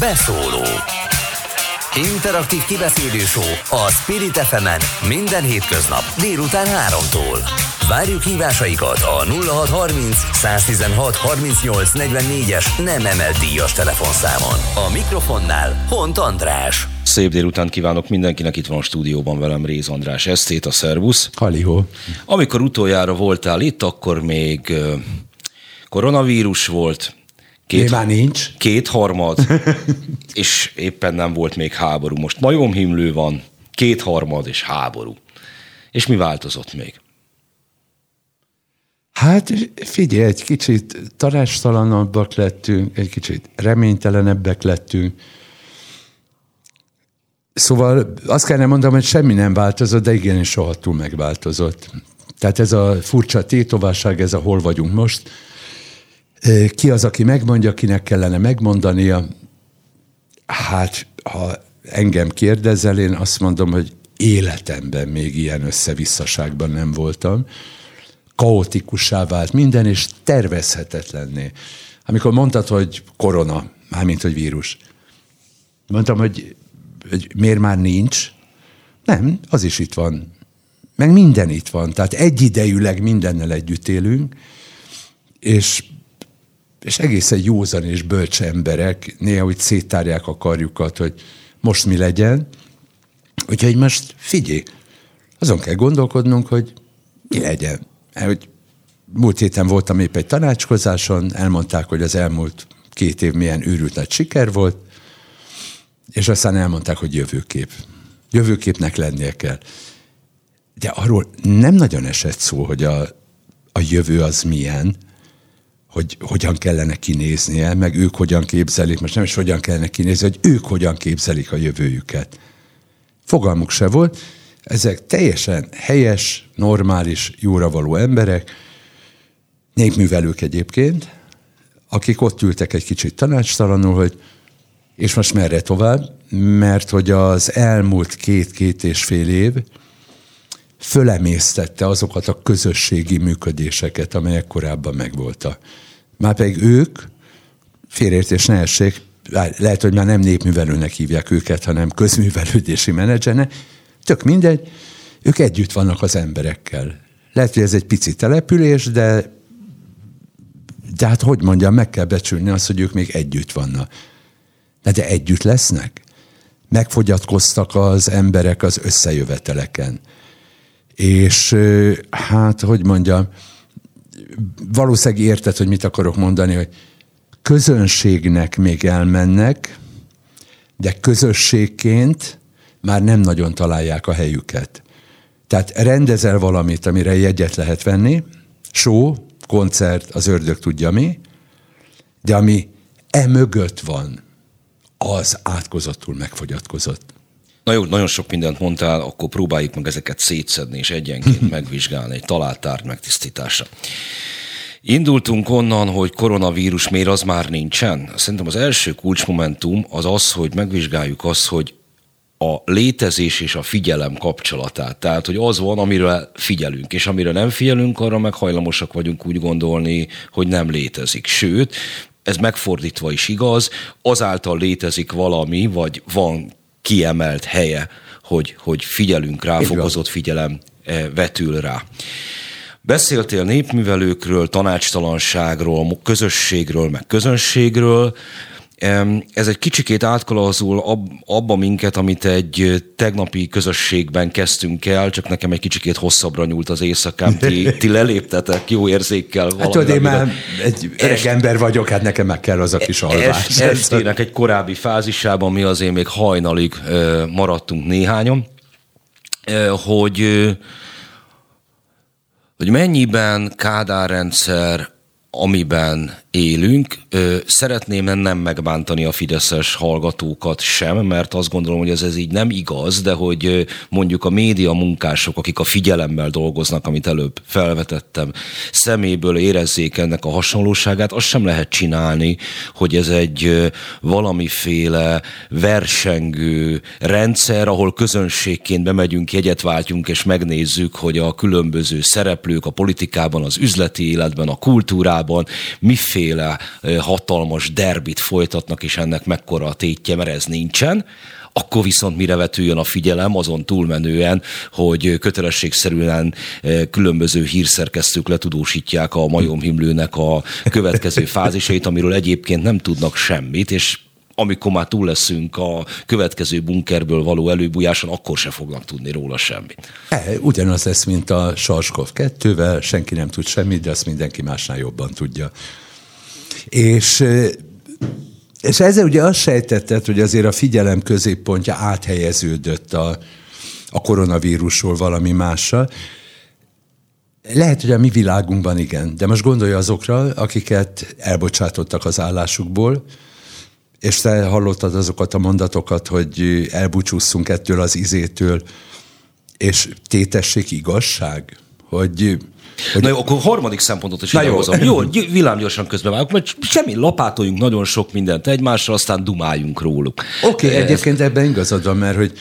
Beszóló Interaktív kibeszélő show a Spirit fm minden hétköznap délután 3-tól. Várjuk hívásaikat a 0630 116 38 44-es nem emelt díjas telefonszámon. A mikrofonnál Hont András. Szép délután kívánok mindenkinek, itt van a stúdióban velem Réz András Esztét, a Szervusz. Halihó. Amikor utoljára voltál itt, akkor még koronavírus volt, Két, már nincs. Kétharmad, és éppen nem volt még háború. Most majomhimlő van, kétharmad és háború. És mi változott még? Hát figyelj, egy kicsit tanácstalanabbak lettünk, egy kicsit reménytelenebbek lettünk. Szóval azt kellene mondanom, hogy semmi nem változott, de igenis túl megváltozott. Tehát ez a furcsa tétovásság, ez a hol vagyunk most, ki az, aki megmondja, kinek kellene megmondania? Hát, ha engem kérdezel, én azt mondom, hogy életemben még ilyen összevisszaságban nem voltam. Kaotikussá vált minden, és tervezhetetlenné. Amikor mondtad, hogy korona, mármint, hogy vírus, mondtam, hogy, hogy miért már nincs? Nem, az is itt van. Meg minden itt van. Tehát egyidejűleg mindennel együtt élünk, és és egészen józan és bölcs emberek néha úgy széttárják a karjukat, hogy most mi legyen. Úgyhogy most figyelj, azon kell gondolkodnunk, hogy mi legyen. Mert, hogy múlt héten voltam épp egy tanácskozáson, elmondták, hogy az elmúlt két év milyen őrült nagy siker volt, és aztán elmondták, hogy jövőkép. Jövőképnek lennie kell. De arról nem nagyon esett szó, hogy a, a jövő az milyen, hogy hogyan kellene kinéznie, meg ők hogyan képzelik, most nem is hogyan kellene kinézni, hogy ők hogyan képzelik a jövőjüket. Fogalmuk se volt. Ezek teljesen helyes, normális, jóra való emberek, népművelők egyébként, akik ott ültek egy kicsit tanácstalanul, hogy és most merre tovább, mert hogy az elmúlt két-két és fél év fölemésztette azokat a közösségi működéseket, amelyek korábban megvoltak. Már pedig ők, félreértés ne essék, lehet, hogy már nem népművelőnek hívják őket, hanem közművelődési menedzsernek, tök mindegy, ők együtt vannak az emberekkel. Lehet, hogy ez egy pici település, de, de hát hogy mondjam, meg kell becsülni azt, hogy ők még együtt vannak. De, de együtt lesznek? Megfogyatkoztak az emberek az összejöveteleken. És hát, hogy mondjam, valószínűleg érted, hogy mit akarok mondani, hogy közönségnek még elmennek, de közösségként már nem nagyon találják a helyüket. Tehát rendezel valamit, amire jegyet lehet venni, show, koncert, az ördög tudja mi, de ami e mögött van, az átkozottul megfogyatkozott. Na jó, nagyon sok mindent mondtál, akkor próbáljuk meg ezeket szétszedni és egyenként megvizsgálni egy talált tárgy megtisztítása. Indultunk onnan, hogy koronavírus miért az már nincsen. Szerintem az első kulcsmomentum az az, hogy megvizsgáljuk azt, hogy a létezés és a figyelem kapcsolatát. Tehát, hogy az van, amiről figyelünk, és amire nem figyelünk, arra meg hajlamosak vagyunk úgy gondolni, hogy nem létezik. Sőt, ez megfordítva is igaz, azáltal létezik valami, vagy van kiemelt helye, hogy, hogy figyelünk rá, fokozott figyelem eh, vetül rá. Beszéltél népművelőkről, tanácstalanságról, közösségről, meg közönségről. Ez egy kicsikét átkalazul abba minket, amit egy tegnapi közösségben kezdtünk el, csak nekem egy kicsikét hosszabbra nyúlt az éjszakám. Ti, ti leléptetek jó érzékkel. Hát tudod, én már egy öreg ember vagyok, hát nekem meg kell az a kis alvás. Estének egy korábbi fázisában mi azért még hajnalig maradtunk néhányan, hogy hogy mennyiben Kádár rendszer, amiben élünk. Szeretném nem megbántani a fideszes hallgatókat sem, mert azt gondolom, hogy ez, ez így nem igaz, de hogy mondjuk a média munkások, akik a figyelemmel dolgoznak, amit előbb felvetettem, szeméből érezzék ennek a hasonlóságát, azt sem lehet csinálni, hogy ez egy valamiféle versengő rendszer, ahol közönségként bemegyünk, jegyet váltjunk, és megnézzük, hogy a különböző szereplők a politikában, az üzleti életben, a kultúrában miféle bármiféle hatalmas derbit folytatnak, és ennek mekkora a tétje, mert ez nincsen, akkor viszont mire vetüljön a figyelem, azon túlmenően, hogy kötelességszerűen különböző hírszerkesztők letudósítják a majomhimlőnek a következő fázisait, amiről egyébként nem tudnak semmit, és amikor már túl leszünk a következő bunkerből való előbújáson, akkor se fognak tudni róla semmit. E, ugyanaz lesz, mint a Sarskov 2-vel, senki nem tud semmit, de azt mindenki másnál jobban tudja. És és ezzel ugye azt sejtetted, hogy azért a figyelem középpontja áthelyeződött a, a koronavírusról valami másra. Lehet, hogy a mi világunkban igen, de most gondolja azokra, akiket elbocsátottak az állásukból, és te hallottad azokat a mondatokat, hogy elbúcsúszunk ettől az izétől, és tétessék igazság, hogy hogy... Na jó, akkor a harmadik szempontot is idehozom. Jó, jó villámgyorsan közbevágok, mert semmi, lapátoljunk nagyon sok mindent egymásra, aztán dumáljunk róluk. Oké, okay, egyébként ebben igazad van, mert hogy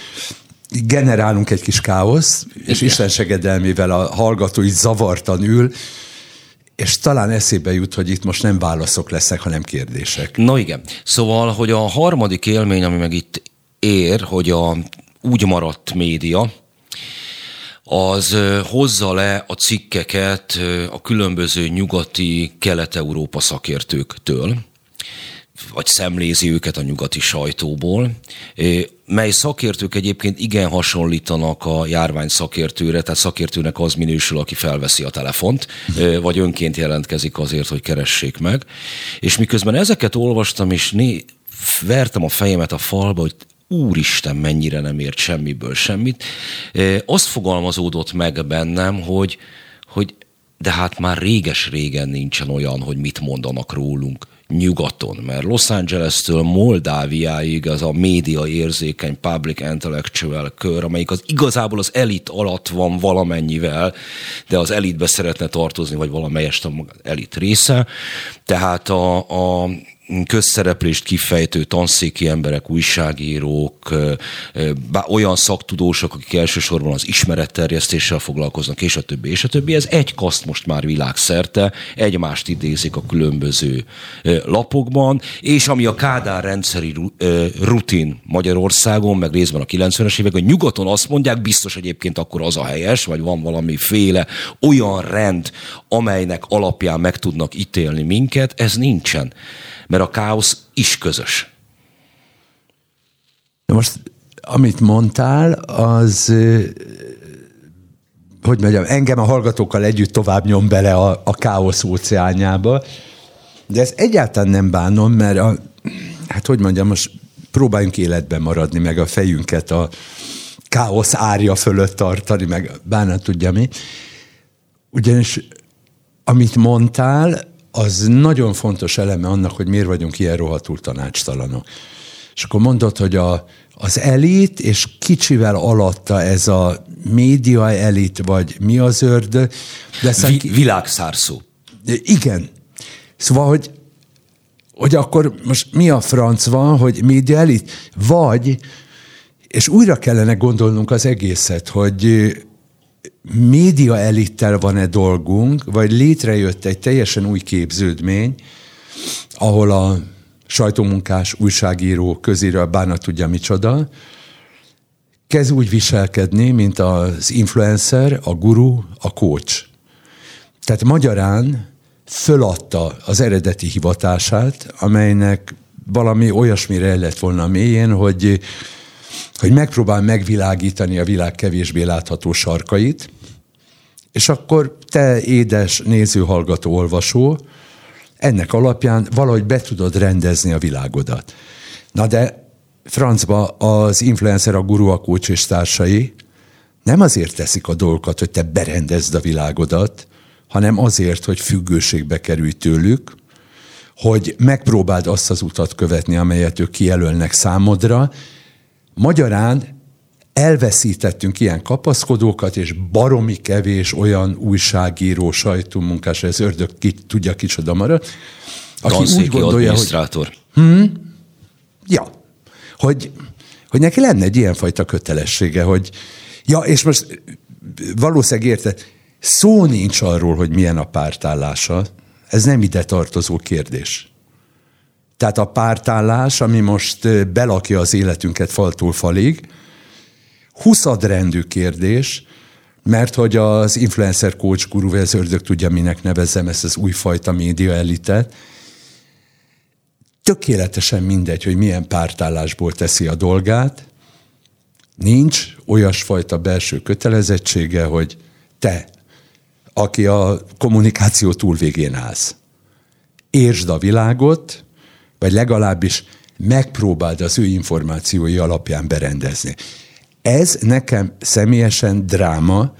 generálunk egy kis káosz, és Igen. Isten segedelmével a hallgató is zavartan ül, és talán eszébe jut, hogy itt most nem válaszok lesznek, hanem kérdések. No igen. Szóval, hogy a harmadik élmény, ami meg itt ér, hogy a úgy maradt média, az hozza le a cikkeket a különböző nyugati kelet-európa szakértőktől, vagy szemlézi őket a nyugati sajtóból, mely szakértők egyébként igen hasonlítanak a járvány szakértőre, tehát szakértőnek az minősül, aki felveszi a telefont, vagy önként jelentkezik azért, hogy keressék meg. És miközben ezeket olvastam, és né, vertem a fejemet a falba, hogy úristen, mennyire nem ért semmiből semmit. Azt fogalmazódott meg bennem, hogy, hogy de hát már réges-régen nincsen olyan, hogy mit mondanak rólunk nyugaton, mert Los Angeles-től Moldáviáig az a média érzékeny public intellectual kör, amelyik az igazából az elit alatt van valamennyivel, de az elitbe szeretne tartozni, vagy valamelyest elit része. Tehát a, a közszereplést kifejtő tanszéki emberek, újságírók, olyan szaktudósok, akik elsősorban az ismeretterjesztéssel foglalkoznak, és a többi, és a többi. Ez egy kaszt most már világszerte, egymást idézik a különböző lapokban, és ami a Kádár rendszeri rutin Magyarországon, meg részben a 90-es évek, hogy nyugaton azt mondják, biztos egyébként akkor az a helyes, vagy van valamiféle olyan rend, amelynek alapján meg tudnak ítélni minket, ez nincsen mert a káosz is közös. De most, amit mondtál, az hogy mondjam, engem a hallgatókkal együtt tovább nyom bele a, a káosz óceánjába, de ezt egyáltalán nem bánom, mert a, hát hogy mondjam, most próbáljunk életben maradni, meg a fejünket a káosz árja fölött tartani, meg bánat tudja mi. Ugyanis amit mondtál, az nagyon fontos eleme annak, hogy miért vagyunk ilyen rohadtul tanácstalanok. És akkor mondod, hogy a, az elit, és kicsivel alatta ez a média elit, vagy mi az ördög. De Vi, világszárszó. Igen. Szóval, hogy, hogy akkor most mi a franc van, hogy média elit? Vagy, és újra kellene gondolnunk az egészet, hogy média elittel van-e dolgunk, vagy létrejött egy teljesen új képződmény, ahol a sajtómunkás, újságíró, közíró, bánat tudja micsoda, kezd úgy viselkedni, mint az influencer, a guru, a coach. Tehát magyarán föladta az eredeti hivatását, amelynek valami olyasmire lett volna mélyén, hogy hogy megpróbál megvilágítani a világ kevésbé látható sarkait, és akkor te, édes néző, hallgató, olvasó, ennek alapján valahogy be tudod rendezni a világodat. Na de francba az influencer, a guru, a kócs és társai nem azért teszik a dolgokat, hogy te berendezd a világodat, hanem azért, hogy függőségbe kerülj tőlük, hogy megpróbáld azt az utat követni, amelyet ők kijelölnek számodra, Magyarán elveszítettünk ilyen kapaszkodókat, és baromi kevés olyan újságíró, sajtómunkás, ez ördög ki, tudja kicsoda marad, aki Tanszéki úgy gondolja, hogy... Hmm, ja, hogy, hogy neki lenne egy ilyenfajta kötelessége, hogy ja, és most valószínűleg érte, szó nincs arról, hogy milyen a pártállása. Ez nem ide tartozó kérdés. Tehát a pártállás, ami most belakja az életünket faltól falig, huszadrendű kérdés, mert hogy az influencer coach guru, ez ördög tudja, minek nevezzem ezt az újfajta média elitet, tökéletesen mindegy, hogy milyen pártállásból teszi a dolgát, nincs olyasfajta belső kötelezettsége, hogy te, aki a kommunikáció túlvégén állsz, értsd a világot, vagy legalábbis megpróbáld az ő információi alapján berendezni. Ez nekem személyesen dráma,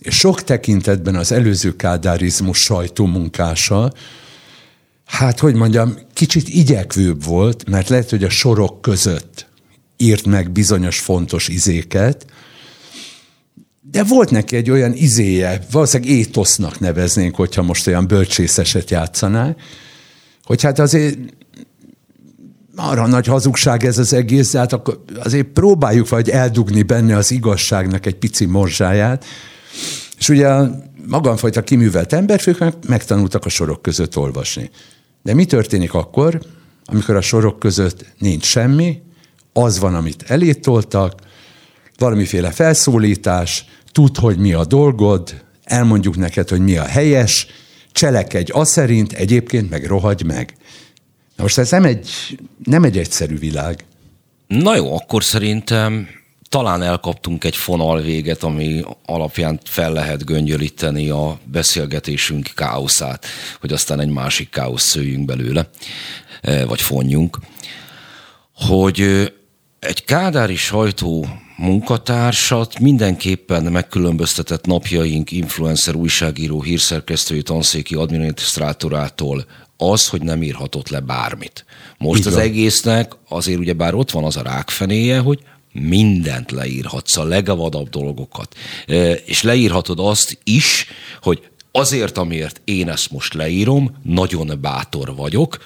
és sok tekintetben az előző kádárizmus sajtómunkása, hát hogy mondjam, kicsit igyekvőbb volt, mert lehet, hogy a sorok között írt meg bizonyos fontos izéket, de volt neki egy olyan izéje, valószínűleg étosznak neveznénk, hogyha most olyan bölcsészeset játszaná, hogy hát azért arra nagy hazugság ez az egész, de hát akkor azért próbáljuk vagy eldugni benne az igazságnak egy pici morzsáját. És ugye a magamfajta kiművelt emberfők megtanultak a sorok között olvasni. De mi történik akkor, amikor a sorok között nincs semmi, az van, amit elétoltak, valamiféle felszólítás, tud, hogy mi a dolgod, elmondjuk neked, hogy mi a helyes, cselekedj az szerint, egyébként meg rohagy meg. Na most ez nem egy, nem egy egyszerű világ. Na jó, akkor szerintem talán elkaptunk egy fonal véget, ami alapján fel lehet göngyölíteni a beszélgetésünk káoszát, hogy aztán egy másik káosz szőjünk belőle, eh, vagy fonjunk, hogy eh, egy kádári sajtó munkatársat mindenképpen megkülönböztetett napjaink influencer újságíró, hírszerkesztői, tanszéki adminisztrátorától az, hogy nem írhatott le bármit. Most Igen. az egésznek azért ugye bár ott van az a rákfenéje, hogy mindent leírhatsz, a legavadabb dolgokat. És leírhatod azt is, hogy azért, amiért én ezt most leírom, nagyon bátor vagyok,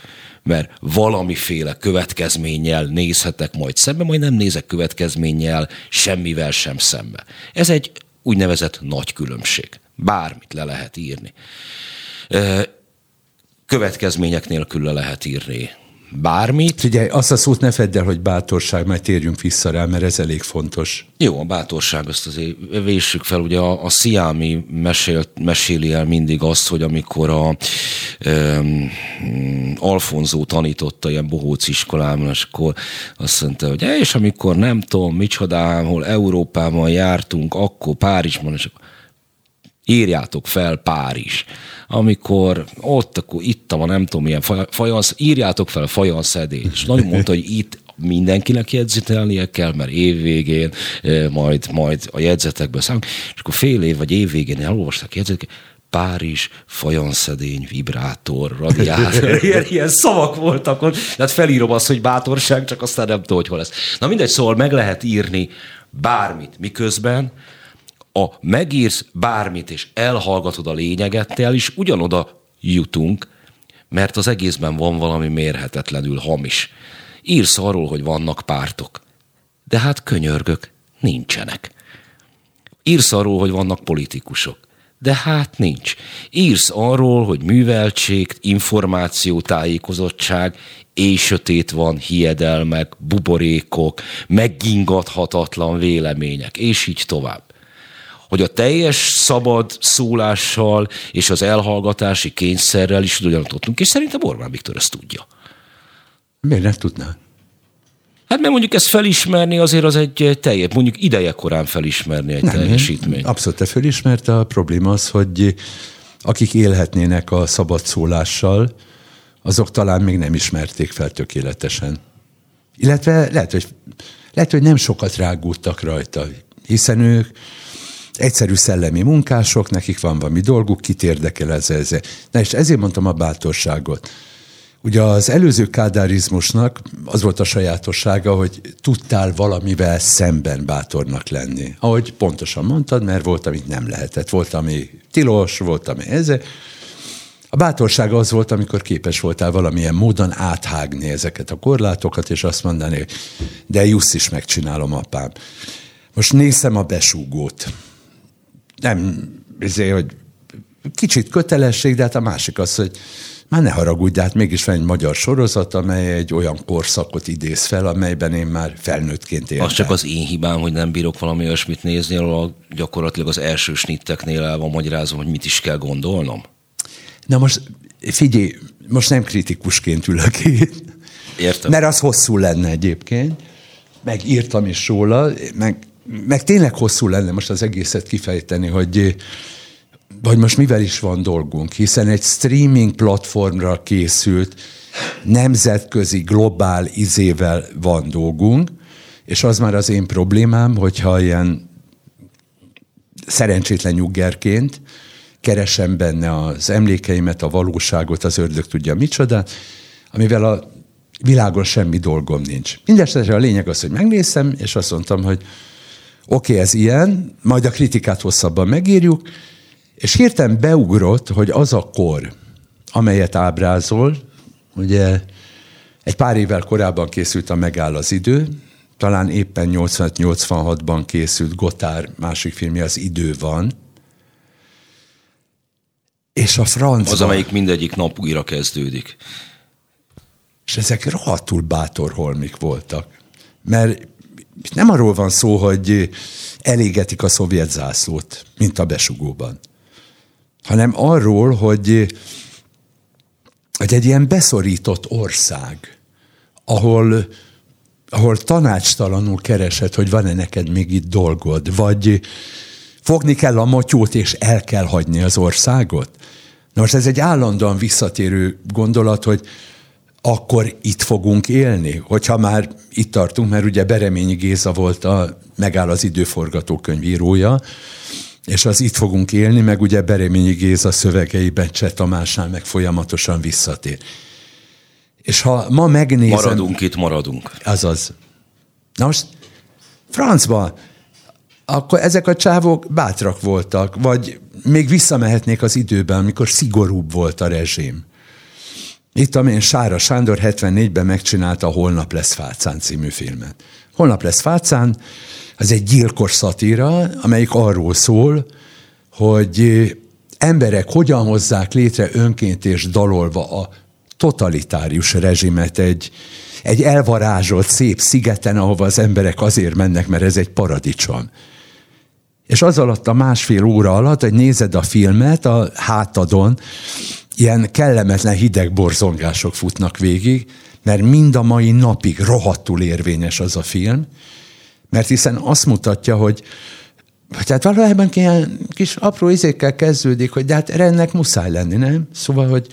mert valamiféle következménnyel nézhetek majd szembe, majd nem nézek következménnyel semmivel sem szembe. Ez egy úgynevezett nagy különbség. Bármit le lehet írni. Következmények nélkül le lehet írni bármit. Figyelj, azt a szót ne fedd el, hogy bátorság, majd térjünk vissza rá, mert ez elég fontos. Jó, a bátorság, azt azért véssük fel. Ugye a, a Sziámi mesél, meséli el mindig azt, hogy amikor a um, Alfonzó tanította ilyen bohóc iskolában, és akkor azt mondta, hogy és amikor nem tudom, micsodával Európában jártunk, akkor Párizsban, és akkor írjátok fel Párizs. Amikor ott, akkor ittam a nem tudom milyen fajansz, írjátok fel fajanszedét. És nagyon mondta, hogy itt mindenkinek jegyzetelnie kell, mert évvégén majd, majd a jegyzetekből számolunk. És akkor fél év vagy évvégén elolvasták jegyzeteket, Párizs, fajanszedény, vibrátor, radiátor, ilyen, ilyen szavak voltak ott. Tehát felírom azt, hogy bátorság, csak aztán nem tudom, hogy hol lesz. Na mindegy, szóval meg lehet írni bármit, miközben a megírsz bármit és elhallgatod a lényegettel is, ugyanoda jutunk, mert az egészben van valami mérhetetlenül hamis. Írsz arról, hogy vannak pártok. De hát könyörgök, nincsenek. Írsz arról, hogy vannak politikusok. De hát nincs. Írsz arról, hogy műveltség, információ, tájékozottság, és sötét van, hiedelmek, buborékok, meggingathatatlan vélemények, és így tovább hogy a teljes szabad szólással és az elhallgatási kényszerrel is tudunk, és szerintem Orbán Viktor ezt tudja. Miért nem tudná? Hát mert mondjuk ezt felismerni azért az egy teljes, mondjuk ideje korán felismerni egy nem, teljesítményt. Abszolút felismerte, a probléma az, hogy akik élhetnének a szabad szólással, azok talán még nem ismerték fel tökéletesen. Illetve lehet, hogy, lehet, hogy nem sokat rágódtak rajta, hiszen ők egyszerű szellemi munkások, nekik van valami dolguk, kit érdekel ez, ez. Na és ezért mondtam a bátorságot. Ugye az előző kádárizmusnak az volt a sajátossága, hogy tudtál valamivel szemben bátornak lenni. Ahogy pontosan mondtad, mert volt, amit nem lehetett. Volt, ami tilos, volt, ami ez. A bátorság az volt, amikor képes voltál valamilyen módon áthágni ezeket a korlátokat, és azt mondani, de jussz is megcsinálom, apám. Most nézem a besúgót nem, ezért, hogy kicsit kötelesség, de hát a másik az, hogy már ne haragudj, de hát mégis van egy magyar sorozat, amely egy olyan korszakot idéz fel, amelyben én már felnőttként éltem. Az csak az én hibám, hogy nem bírok valami olyasmit nézni, ahol gyakorlatilag az első snitteknél el van magyarázom, hogy mit is kell gondolnom. Na most figyelj, most nem kritikusként ülök itt. Értem. Mert az hosszú lenne egyébként. Meg írtam is róla, meg, meg tényleg hosszú lenne most az egészet kifejteni, hogy vagy most mivel is van dolgunk, hiszen egy streaming platformra készült nemzetközi, globál izével van dolgunk, és az már az én problémám, hogyha ilyen szerencsétlen nyuggerként keresem benne az emlékeimet, a valóságot, az ördög tudja micsoda, amivel a világon semmi dolgom nincs. Mindenesetre a lényeg az, hogy megnézem, és azt mondtam, hogy oké, okay, ez ilyen, majd a kritikát hosszabban megírjuk, és hirtelen beugrott, hogy az a kor, amelyet ábrázol, ugye egy pár évvel korábban készült a Megáll az idő, talán éppen 85-86-ban készült Gotár másik filmje, az Idő van, és a franc. Az, amelyik mindegyik nap újra kezdődik. És ezek rohadtul bátor holmik voltak. Mert nem arról van szó, hogy elégetik a szovjet zászlót, mint a besugóban hanem arról, hogy, hogy egy ilyen beszorított ország, ahol, ahol tanácstalanul keresed, hogy van-e neked még itt dolgod, vagy fogni kell a motyót, és el kell hagyni az országot. Na most ez egy állandóan visszatérő gondolat, hogy akkor itt fogunk élni, hogyha már itt tartunk, mert ugye Bereményi Géza volt a Megáll az időforgatókönyvírója, és az itt fogunk élni, meg ugye Bereményi Géza szövegeiben Cseh Tamásnál meg folyamatosan visszatér. És ha ma megnézem... Maradunk itt, maradunk. Azaz. Na most francba, akkor ezek a csávok bátrak voltak, vagy még visszamehetnék az időben, amikor szigorúbb volt a rezsim. Itt, amilyen Sára Sándor 74-ben megcsinálta a Holnap lesz Fácán című filmet. Holnap lesz Fácán, az egy gyilkos szatíra, amelyik arról szól, hogy emberek hogyan hozzák létre önként és dalolva a totalitárius rezsimet egy, egy elvarázsolt szép szigeten, ahova az emberek azért mennek, mert ez egy paradicsom. És az alatt a másfél óra alatt, hogy nézed a filmet a hátadon, ilyen kellemetlen hideg borzongások futnak végig, mert mind a mai napig rohadtul érvényes az a film, mert hiszen azt mutatja, hogy tehát valójában ilyen kis apró izékkel kezdődik, hogy de hát ennek muszáj lenni, nem? Szóval, hogy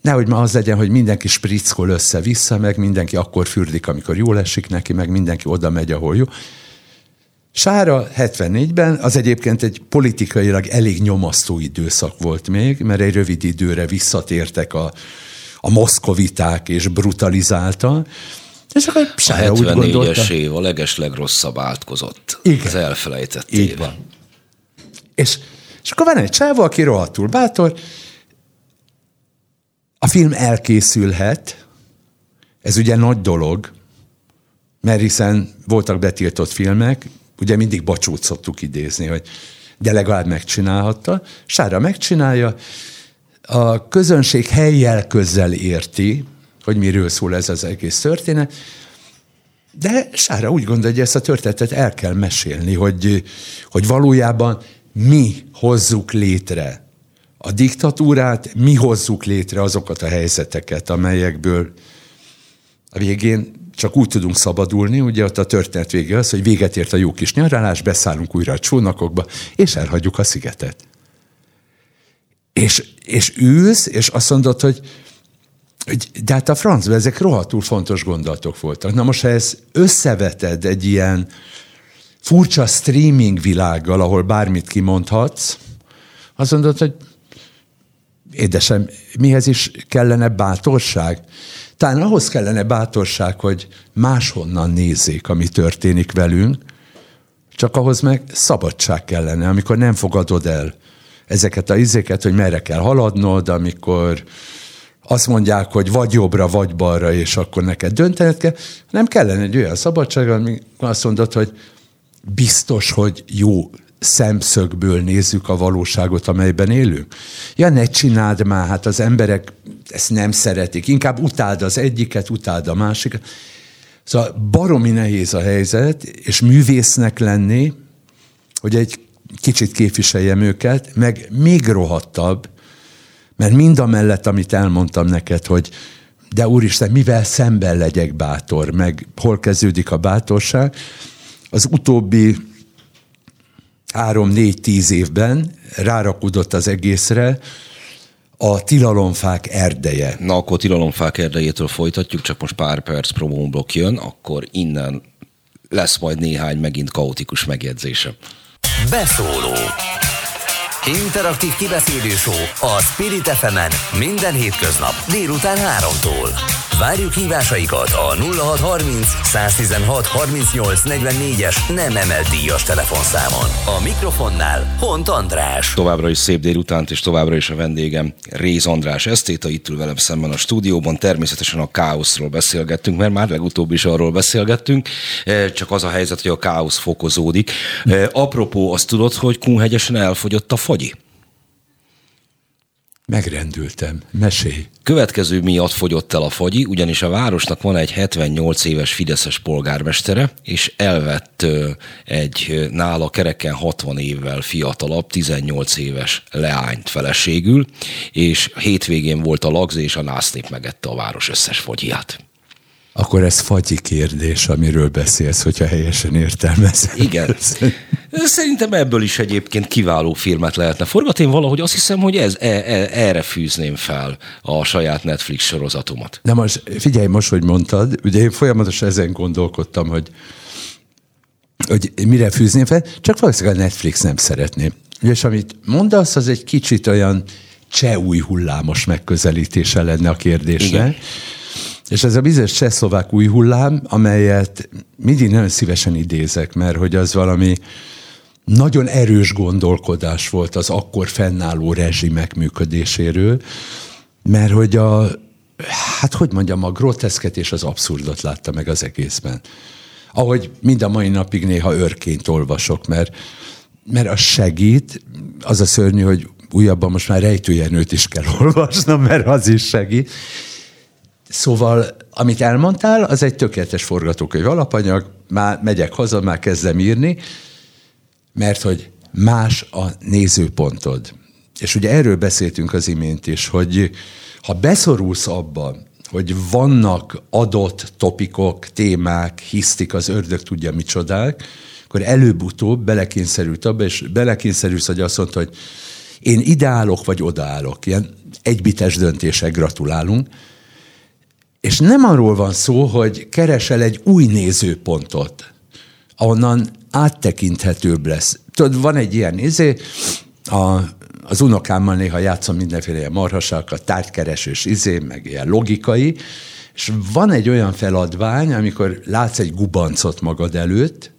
nehogy ma az legyen, hogy mindenki sprickol össze-vissza, meg mindenki akkor fürdik, amikor jól esik neki, meg mindenki oda megy, ahol jó. Sára 74-ben az egyébként egy politikailag elég nyomasztó időszak volt még, mert egy rövid időre visszatértek a, a moszkoviták és brutalizálta, és akkor Sára a 74-es év a leges legrosszabb átkozott. Igen. Az elfelejtett Így van. És, és akkor van egy csávó, aki rohadtul bátor, a film elkészülhet, ez ugye nagy dolog, mert hiszen voltak betiltott filmek, ugye mindig bacsút szoktuk idézni, hogy de legalább megcsinálhatta. Sára megcsinálja, a közönség helyjel közel érti, hogy miről szól ez az egész történet, de Sára úgy gondolja, hogy ezt a történetet el kell mesélni, hogy, hogy valójában mi hozzuk létre a diktatúrát, mi hozzuk létre azokat a helyzeteket, amelyekből a végén csak úgy tudunk szabadulni, ugye ott a történet vége az, hogy véget ért a jó kis nyaralás, beszállunk újra a csónakokba, és elhagyjuk a szigetet. És, és ülsz, és azt mondod, hogy de hát a francban ezek rohadtul fontos gondolatok voltak. Na most, ha ezt összeveted egy ilyen furcsa streaming világgal, ahol bármit kimondhatsz, azt mondod, hogy édesem, mihez is kellene bátorság? Talán ahhoz kellene bátorság, hogy máshonnan nézzék, ami történik velünk, csak ahhoz meg szabadság kellene, amikor nem fogadod el ezeket a izéket, hogy merre kell haladnod, amikor azt mondják, hogy vagy jobbra, vagy balra, és akkor neked döntened kell, nem kellene egy olyan szabadság, ami azt mondod, hogy biztos, hogy jó szemszögből nézzük a valóságot, amelyben élünk. Ja, ne csináld már, hát az emberek ezt nem szeretik. Inkább utáld az egyiket, utáld a másikat. Szóval baromi nehéz a helyzet, és művésznek lenni, hogy egy kicsit képviseljem őket, meg még rohadtabb, mert mind a mellett, amit elmondtam neked, hogy de úristen, mivel szemben legyek bátor, meg hol kezdődik a bátorság, az utóbbi három-négy-tíz évben rárakódott az egészre a tilalomfák erdeje. Na, akkor tilalomfák erdejétől folytatjuk, csak most pár perc promóblok jön, akkor innen lesz majd néhány megint kaotikus megjegyzése. Beszóló Interaktív kibeszélő show a Spirit fm minden hétköznap délután 3-tól. Várjuk hívásaikat a 0630 116 38 44-es nem emelt díjas telefonszámon. A mikrofonnál Hont András. Továbbra is szép délutánt, és továbbra is a vendégem Réz András Esztéta, itt ül velem szemben a stúdióban. Természetesen a káoszról beszélgettünk, mert már legutóbb is arról beszélgettünk, e, csak az a helyzet, hogy a káosz fokozódik. E, apropó, azt tudod, hogy Kunhegyesen elfogyott a fagyi? Megrendültem. Mesélj. Következő miatt fogyott el a fagyi, ugyanis a városnak van egy 78 éves fideszes polgármestere, és elvett egy nála kereken 60 évvel fiatalabb, 18 éves leányt feleségül, és hétvégén volt a lagz, és a násznép megette a város összes fogyját. Akkor ez fagyi kérdés, amiről beszélsz, hogyha helyesen értelmezem. Igen. Szerintem ebből is egyébként kiváló filmet lehetne forgatni. Én valahogy azt hiszem, hogy ez, e, e, erre fűzném fel a saját Netflix sorozatomat. De most figyelj, most, hogy mondtad, ugye én folyamatosan ezen gondolkodtam, hogy hogy mire fűzném fel, csak valószínűleg a Netflix nem szeretné. És amit mondasz, az egy kicsit olyan cseh új hullámos megközelítése lenne a kérdésre. Igen. És ez a bizonyos csehszlovák új hullám, amelyet mindig nagyon szívesen idézek, mert hogy az valami nagyon erős gondolkodás volt az akkor fennálló rezsimek működéséről, mert hogy a, hát hogy mondjam, a groteszket és az abszurdot látta meg az egészben. Ahogy mind a mai napig néha őrként olvasok, mert, mert az segít, az a szörnyű, hogy újabban most már rejtőjenőt is kell olvasnom, mert az is segít. Szóval, amit elmondtál, az egy tökéletes forgatókönyv alapanyag, már megyek haza, már kezdem írni, mert hogy más a nézőpontod. És ugye erről beszéltünk az imént is, hogy ha beszorulsz abba, hogy vannak adott topikok, témák, hisztik, az ördög tudja micsodák, akkor előbb-utóbb belekényszerült abba, és belekényszerülsz, hogy azt mondta, hogy én ideálok, vagy odaállok. Ilyen egybites döntések gratulálunk. És nem arról van szó, hogy keresel egy új nézőpontot, ahonnan áttekinthetőbb lesz. Tudod, van egy ilyen izé, a, az unokámmal néha játszom mindenféle ilyen marhasákat, tárgykeresős izé, meg ilyen logikai, és van egy olyan feladvány, amikor látsz egy gubancot magad előtt,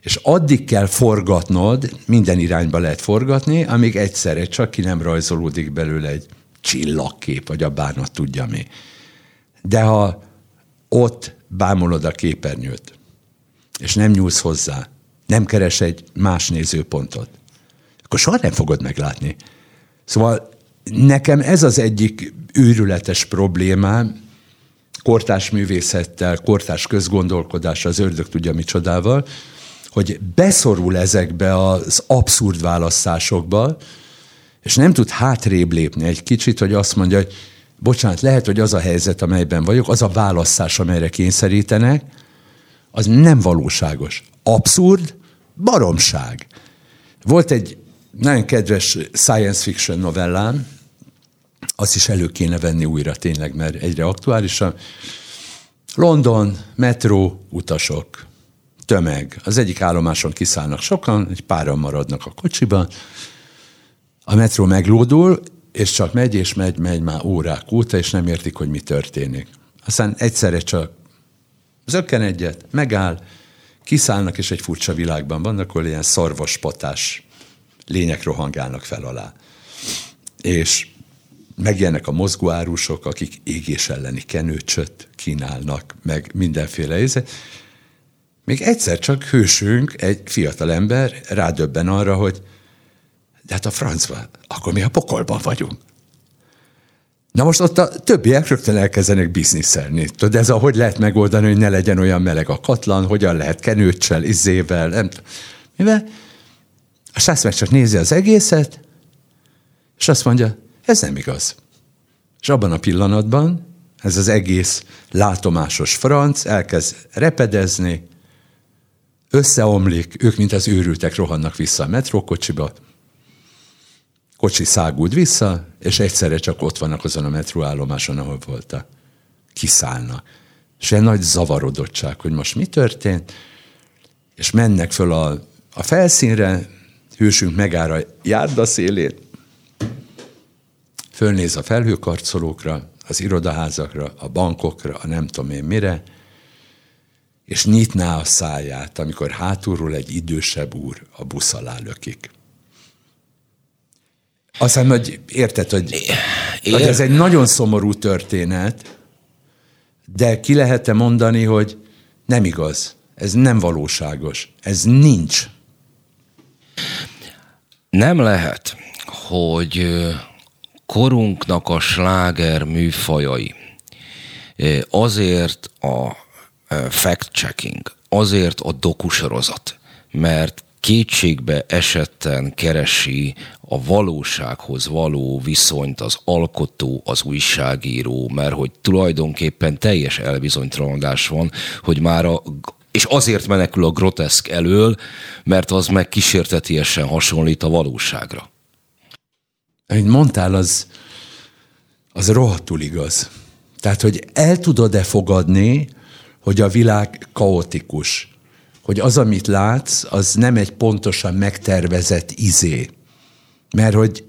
és addig kell forgatnod, minden irányba lehet forgatni, amíg egyszerre csak ki nem rajzolódik belőle egy csillagkép, vagy a bánat tudja mi. De ha ott bámulod a képernyőt, és nem nyúlsz hozzá, nem keres egy más nézőpontot, akkor soha nem fogod meglátni. Szóval nekem ez az egyik őrületes problémám, kortás művészettel, kortás közgondolkodás, az ördög tudja micsodával, hogy beszorul ezekbe az abszurd választásokba, és nem tud hátrébb lépni egy kicsit, hogy azt mondja, hogy bocsánat, lehet, hogy az a helyzet, amelyben vagyok, az a választás, amelyre kényszerítenek, az nem valóságos. Abszurd, baromság. Volt egy nagyon kedves science fiction novellám, azt is elő kéne venni újra tényleg, mert egyre aktuálisan. London, metró, utasok, tömeg. Az egyik állomáson kiszállnak sokan, egy páran maradnak a kocsiban, a metró meglódul, és csak megy és megy, megy már órák óta, és nem értik, hogy mi történik. Aztán egyszerre csak zökken egyet, megáll, kiszállnak, és egy furcsa világban vannak, ahol ilyen szarvaspatás lények rohangálnak fel alá. És megjelennek a mozgóárusok, akik égés elleni kenőcsöt kínálnak, meg mindenféle íze. Még egyszer csak hősünk, egy fiatal ember rádöbben arra, hogy de hát a francban, akkor mi a pokolban vagyunk. Na most ott a többiek rögtön elkezdenek bizniszelni. Tudod, ez a, hogy lehet megoldani, hogy ne legyen olyan meleg a katlan, hogyan lehet kenőccsel, izével, nem. Mivel? A sász meg csak nézi az egészet, és azt mondja, ez nem igaz. És abban a pillanatban ez az egész látomásos franc elkezd repedezni, összeomlik, ők, mint az őrültek, rohannak vissza a metrókocsiba, kocsi száguld vissza, és egyszerre csak ott vannak azon a metróállomáson, ahol voltak. Kiszállnak. És egy nagy zavarodottság, hogy most mi történt, és mennek föl a, a felszínre, hősünk megáll a járda szélét, fölnéz a felhőkarcolókra, az irodaházakra, a bankokra, a nem tudom én mire, és nyitná a száját, amikor hátulról egy idősebb úr a busz alá lökik. Aztán, hogy érted, hogy, Ér... hogy ez egy nagyon szomorú történet, de ki lehet-e mondani, hogy nem igaz, ez nem valóságos, ez nincs. Nem lehet, hogy korunknak a sláger műfajai azért a fact-checking, azért a dokusorozat, mert kétségbe esetten keresi a valósághoz való viszonyt az alkotó, az újságíró, mert hogy tulajdonképpen teljes elbizonytalanodás van, hogy már a és azért menekül a groteszk elől, mert az meg kísértetiesen hasonlít a valóságra. Amit mondtál, az, az rohadtul igaz. Tehát, hogy el tudod-e fogadni, hogy a világ kaotikus, hogy az, amit látsz, az nem egy pontosan megtervezett izé. Mert hogy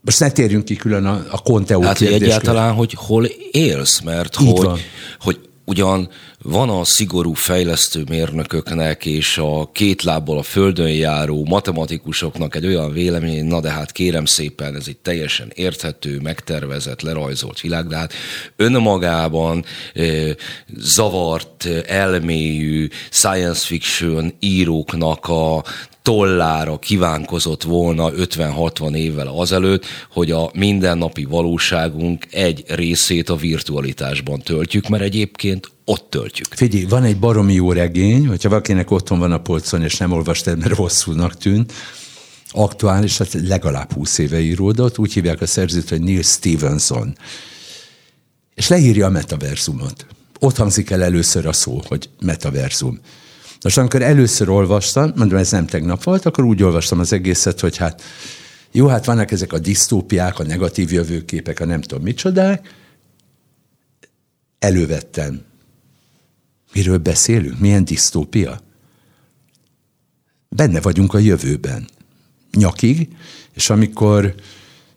most ne térjünk ki külön a, a Conteó Hát, hogy egyáltalán, hogy hol élsz, mert hogy, hogy ugyan van a szigorú fejlesztő mérnököknek és a két lábbal a földön járó matematikusoknak egy olyan vélemény, na de hát kérem szépen, ez egy teljesen érthető, megtervezett, lerajzolt világ, de hát önmagában zavart, elmélyű science fiction íróknak a tollára kívánkozott volna 50-60 évvel azelőtt, hogy a mindennapi valóságunk egy részét a virtualitásban töltjük, mert egyébként ott töltjük. Figyelj, van egy baromi jó regény, hogyha valakinek otthon van a polcon, és nem olvastad, mert rosszulnak tűnt, aktuális, hát legalább 20 éve íródott, úgy hívják a szerzőt, hogy Neil Stevenson. És leírja a metaverzumot. Ott hangzik el először a szó, hogy metaverzum. Most amikor először olvastam, mondom, ez nem tegnap volt, akkor úgy olvastam az egészet, hogy hát jó, hát vannak ezek a disztópiák, a negatív jövőképek, a nem tudom micsodák. Elővettem. Miről beszélünk? Milyen disztópia? Benne vagyunk a jövőben. Nyakig, és amikor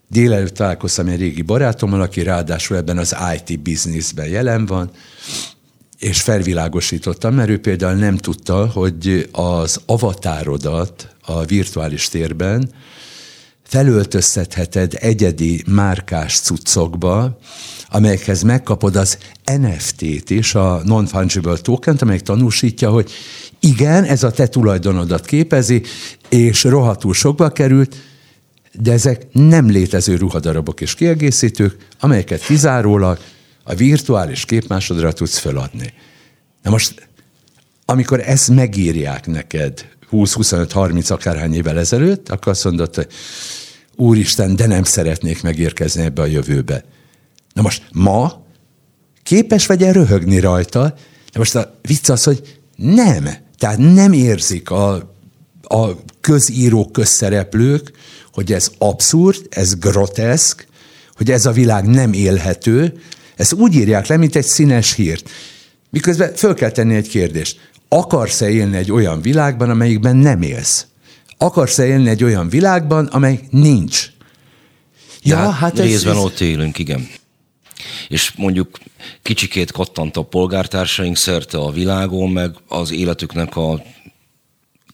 délelőtt találkoztam egy régi barátommal, aki ráadásul ebben az IT bizniszben jelen van, és felvilágosítottam, mert ő például nem tudta, hogy az avatárodat a virtuális térben felöltöztetheted egyedi márkás cuccokba, amelyekhez megkapod az NFT-t is, a Non-Fungible Token-t, amelyik tanúsítja, hogy igen, ez a te tulajdonodat képezi, és rohadtul sokba került, de ezek nem létező ruhadarabok és kiegészítők, amelyeket kizárólag a virtuális képmásodra tudsz feladni. Na most, amikor ezt megírják neked 20-25-30 akárhány évvel ezelőtt, akkor azt mondod, hogy úristen, de nem szeretnék megérkezni ebbe a jövőbe. Na most ma képes vagy el röhögni rajta, de most a vicc az, hogy nem. Tehát nem érzik a, a közírók, közszereplők, hogy ez abszurd, ez groteszk, hogy ez a világ nem élhető, ezt úgy írják le, mint egy színes hírt. Miközben föl kell tenni egy kérdést. Akarsz-e élni egy olyan világban, amelyikben nem élsz? Akarsz-e élni egy olyan világban, amely nincs? Ja, hát, hát részben ez, ott élünk, igen. És mondjuk kicsikét kattant a polgártársaink szerte a világon, meg az életüknek a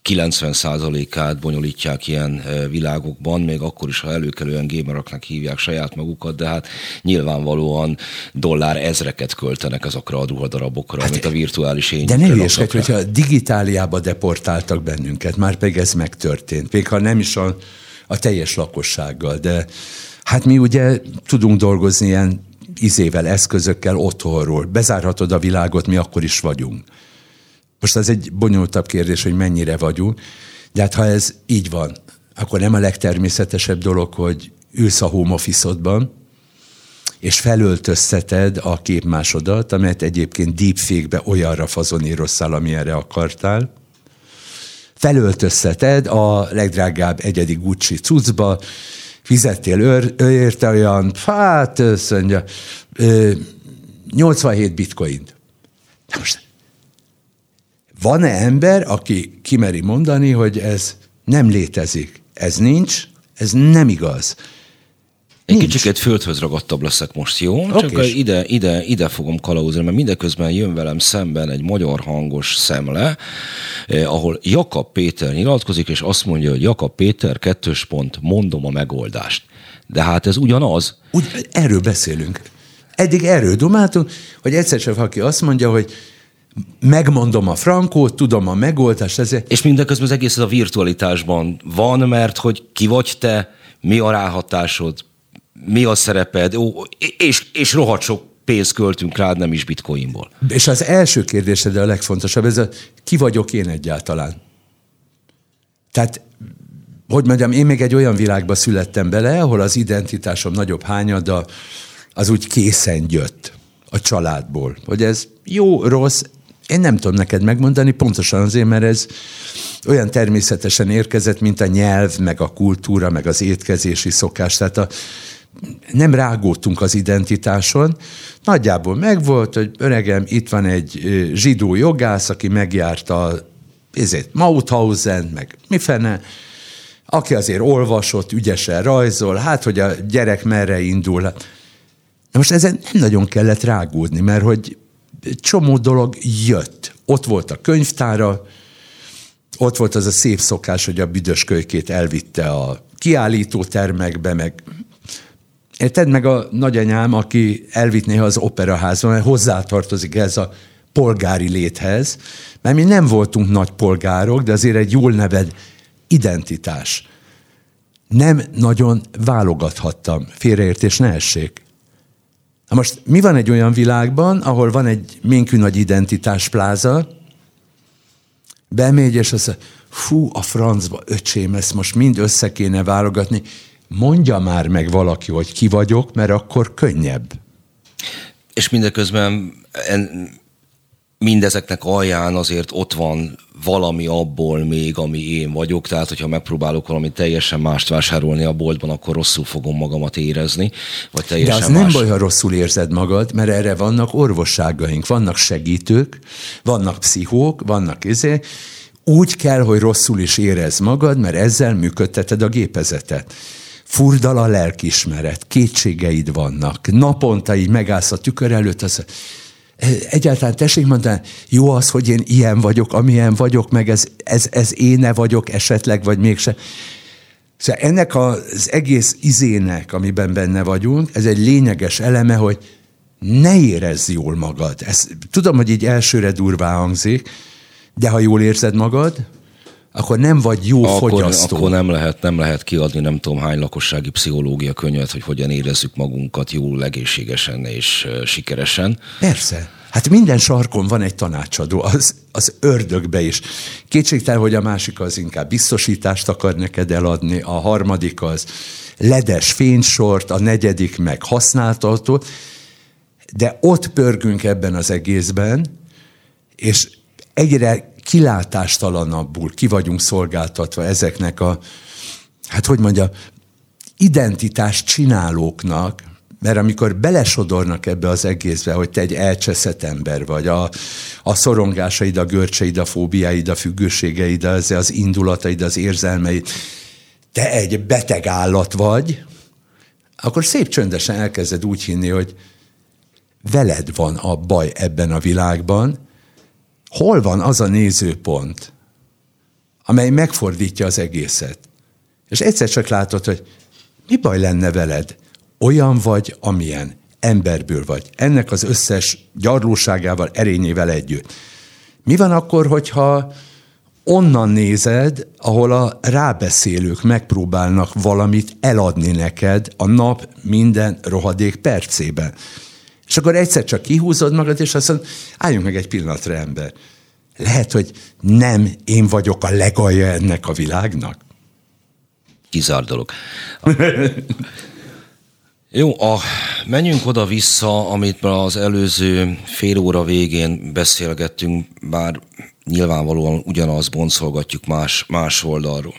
90%-át bonyolítják ilyen világokban, még akkor is, ha előkelően gameraknak hívják saját magukat, de hát nyilvánvalóan dollár ezreket költenek azokra a ruhadarabokra, hát, amit a virtuális én. De ne hülyeskedj, hogyha digitáliába deportáltak bennünket, már pedig ez megtörtént, még ha nem is a, a teljes lakossággal, de hát mi ugye tudunk dolgozni ilyen izével, eszközökkel otthonról. Bezárhatod a világot, mi akkor is vagyunk. Most ez egy bonyolultabb kérdés, hogy mennyire vagyunk, de hát ha ez így van, akkor nem a legtermészetesebb dolog, hogy ülsz a home office és felöltözteted a képmásodat, amelyet egyébként deepfake-be olyanra fazonírosszál, amilyenre akartál. Felöltözteted a legdrágább egyedi Gucci cuccba, fizettél ő, ő érte olyan, hát mondja, 87 bitcoint. Na most van-e ember, aki kimeri mondani, hogy ez nem létezik, ez nincs, ez nem igaz. Egy Nincs. kicsit földhöz ragadtabb leszek most, jó? Okay. Csak ide, ide, ide fogom kalauzni, mert mindeközben jön velem szemben egy magyar hangos szemle, eh, ahol Jakab Péter nyilatkozik, és azt mondja, hogy Jakab Péter kettős pont, mondom a megoldást. De hát ez ugyanaz. Úgy, erről beszélünk. Eddig erről domáltunk, hogy egyszer csak valaki azt mondja, hogy megmondom a frankót, tudom a megoldást. Ezért... És mindeközben az egész a virtualitásban van, mert hogy ki vagy te, mi a ráhatásod, mi a szereped, ó, és, és rohadt sok pénzt költünk rád, nem is bitcoinból. És az első kérdésed a legfontosabb, ez a ki vagyok én egyáltalán? Tehát, hogy mondjam, én még egy olyan világba születtem bele, ahol az identitásom nagyobb hányada az úgy készen jött a családból. Hogy ez jó, rossz, én nem tudom neked megmondani, pontosan azért, mert ez olyan természetesen érkezett, mint a nyelv, meg a kultúra, meg az étkezési szokás. Tehát a, nem rágódtunk az identitáson, nagyjából megvolt, hogy öregem, itt van egy zsidó jogász, aki megjárta ezért Mauthausen, meg mifene, aki azért olvasott, ügyesen rajzol, hát, hogy a gyerek merre indul. Na most ezen nem nagyon kellett rágódni, mert hogy csomó dolog jött. Ott volt a könyvtára, ott volt az a szép szokás, hogy a büdös kölykét elvitte a kiállító termekbe, meg Érted meg a nagyanyám, aki elvitt néha az operaházba, mert hozzátartozik ez a polgári léthez, mert mi nem voltunk nagy polgárok, de azért egy jól neved identitás. Nem nagyon válogathattam, félreértés ne essék. Na most mi van egy olyan világban, ahol van egy minkű nagy identitás pláza, bemegy, és azt mondja, fú, a francba, öcsém, ezt most mind össze kéne válogatni mondja már meg valaki, hogy ki vagyok, mert akkor könnyebb. És mindeközben en, mindezeknek alján azért ott van valami abból még, ami én vagyok, tehát hogyha megpróbálok valami teljesen mást vásárolni a boltban, akkor rosszul fogom magamat érezni, vagy teljesen De az más... nem baj, ha rosszul érzed magad, mert erre vannak orvosságaink, vannak segítők, vannak pszichók, vannak izé, úgy kell, hogy rosszul is érez magad, mert ezzel működteted a gépezetet. Furdal a lelkismeret, kétségeid vannak, naponta így megállsz a tükör előtt, az, egyáltalán tessék mondani, jó az, hogy én ilyen vagyok, amilyen vagyok, meg ez, ez, ez éne vagyok esetleg, vagy mégse. Szóval ennek az egész izének, amiben benne vagyunk, ez egy lényeges eleme, hogy ne érezz jól magad. Ez, tudom, hogy így elsőre durvá hangzik, de ha jól érzed magad, akkor nem vagy jó akkor, fogyasztó. Akkor nem lehet, nem lehet kiadni nem tudom hány lakossági pszichológia könyvet, hogy hogyan érezzük magunkat jól, egészségesen és sikeresen. Persze. Hát minden sarkon van egy tanácsadó, az, az ördögbe is. Kétségtel, hogy a másik az inkább biztosítást akar neked eladni, a harmadik az ledes fénysort, a negyedik meg használtatót, de ott pörgünk ebben az egészben, és egyre kilátástalanabbul ki vagyunk szolgáltatva ezeknek a, hát hogy mondja, identitás csinálóknak, mert amikor belesodornak ebbe az egészbe, hogy te egy elcseszett ember vagy, a, a szorongásaid, a görcseid, a fóbiáid, a függőségeid, az, az indulataid, az érzelmeid, te egy beteg állat vagy, akkor szép csöndesen elkezded úgy hinni, hogy veled van a baj ebben a világban, hol van az a nézőpont, amely megfordítja az egészet. És egyszer csak látod, hogy mi baj lenne veled? Olyan vagy, amilyen. Emberből vagy. Ennek az összes gyarlóságával, erényével együtt. Mi van akkor, hogyha onnan nézed, ahol a rábeszélők megpróbálnak valamit eladni neked a nap minden rohadék percében. És akkor egyszer csak kihúzod magad, és azt mondod, álljunk meg egy pillanatra, ember. Lehet, hogy nem én vagyok a legalja ennek a világnak? Kizár dolog. Jó, a, menjünk oda-vissza, amit az előző fél óra végén beszélgettünk, bár nyilvánvalóan ugyanaz boncolgatjuk más, más oldalról.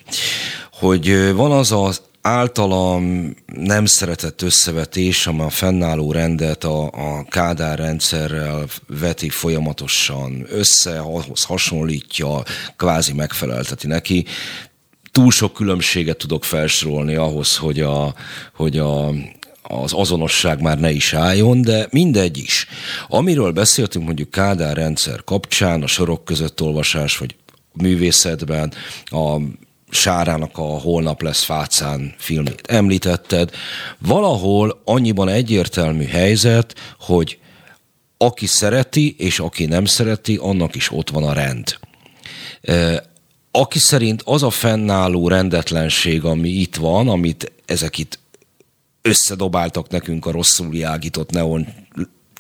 Hogy van az az általam nem szeretett összevetés, amely a fennálló rendet a, a Kádár rendszerrel veti folyamatosan össze, ahhoz hasonlítja, kvázi megfelelteti neki. Túl sok különbséget tudok felsorolni ahhoz, hogy a, hogy a, az azonosság már ne is álljon, de mindegy is. Amiről beszéltünk mondjuk Kádár rendszer kapcsán, a sorok között olvasás, vagy művészetben, a Sárának a Holnap lesz Fácán filmét említetted. Valahol annyiban egyértelmű helyzet, hogy aki szereti, és aki nem szereti, annak is ott van a rend. Aki szerint az a fennálló rendetlenség, ami itt van, amit ezek itt összedobáltak nekünk a rosszul jágított neon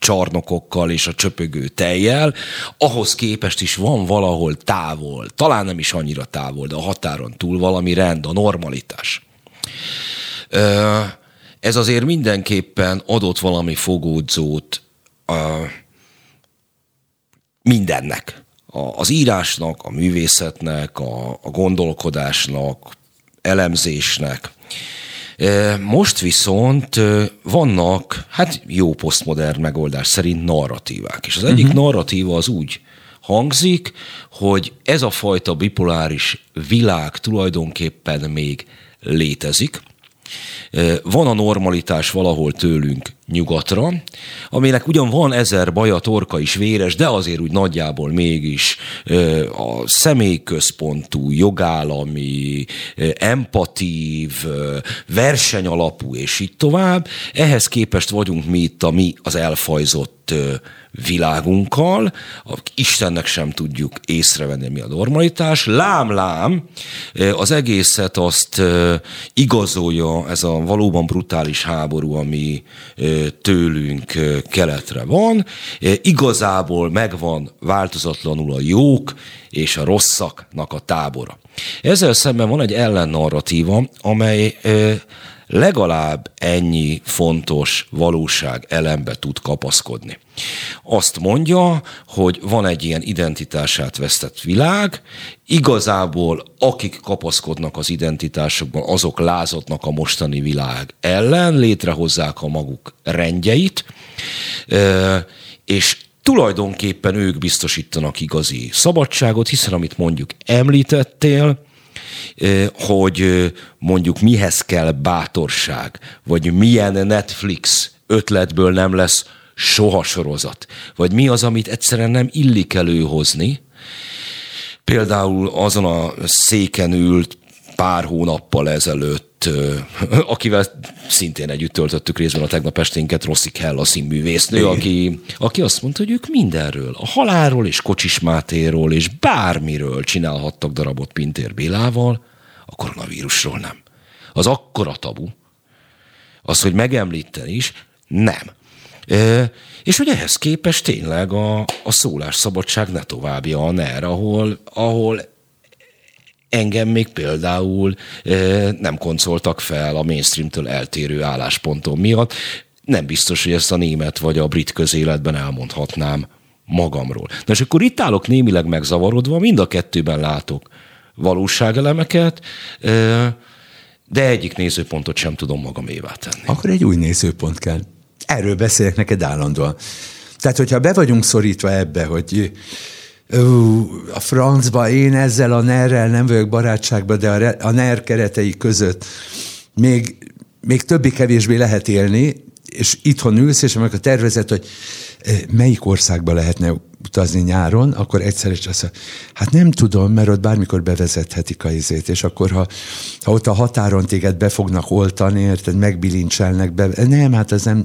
csarnokokkal és a csöpögő tejjel, ahhoz képest is van valahol távol, talán nem is annyira távol, de a határon túl valami rend, a normalitás. Ez azért mindenképpen adott valami fogódzót mindennek. Az írásnak, a művészetnek, a, a gondolkodásnak, elemzésnek. Most viszont vannak, hát jó posztmodern megoldás szerint narratívák. És az egyik uh-huh. narratíva az úgy hangzik, hogy ez a fajta bipoláris világ tulajdonképpen még létezik, van a normalitás valahol tőlünk nyugatra, aminek ugyan van ezer baja, torka is véres, de azért úgy nagyjából mégis a személyközpontú, jogállami, empatív, versenyalapú és így tovább. Ehhez képest vagyunk mi itt a mi az elfajzott világunkkal, Istennek sem tudjuk észrevenni, mi a normalitás. Lám, lám, az egészet azt igazolja ez a valóban brutális háború, ami tőlünk keletre van. Igazából megvan változatlanul a jók és a rosszaknak a tábora. Ezzel szemben van egy ellennarratíva, amely legalább ennyi fontos valóság elembe tud kapaszkodni. Azt mondja, hogy van egy ilyen identitását vesztett világ, igazából akik kapaszkodnak az identitásokban, azok lázadnak a mostani világ ellen, létrehozzák a maguk rendjeit, és tulajdonképpen ők biztosítanak igazi szabadságot, hiszen amit mondjuk említettél, hogy mondjuk mihez kell bátorság, vagy milyen Netflix ötletből nem lesz soha sorozat, vagy mi az, amit egyszerűen nem illik előhozni. Például azon a széken ült pár hónappal ezelőtt, akivel szintén együtt töltöttük részben a tegnap esténket, Rossi Kell, a színművésznő, aki, aki azt mondta, hogy ők mindenről, a halálról és Kocsis Mátéról és bármiről csinálhattak darabot Pintér Bélával, a koronavírusról nem. Az akkora tabu, az, hogy megemlíteni is, nem. E, és hogy ehhez képest tényleg a, a szólásszabadság ne továbbja a NER, ahol, ahol engem még például nem koncoltak fel a mainstreamtől eltérő álláspontom miatt. Nem biztos, hogy ezt a német vagy a brit közéletben elmondhatnám magamról. Na és akkor itt állok némileg megzavarodva, mind a kettőben látok valóságelemeket, de egyik nézőpontot sem tudom magamévá tenni. Akkor egy új nézőpont kell. Erről beszélek neked állandóan. Tehát, hogyha be vagyunk szorítva ebbe, hogy ó, a francba én ezzel a ner nem vagyok barátságban, de a, a NER keretei között még, még többi-kevésbé lehet élni, és itthon ülsz, és amikor tervezett, hogy melyik országba lehetne utazni nyáron, akkor egyszer is azt hát nem tudom, mert ott bármikor bevezethetik a izét, és akkor ha, ha ott a határon téged be fognak oltani, érted, megbilincselnek be, nem, hát ez nem...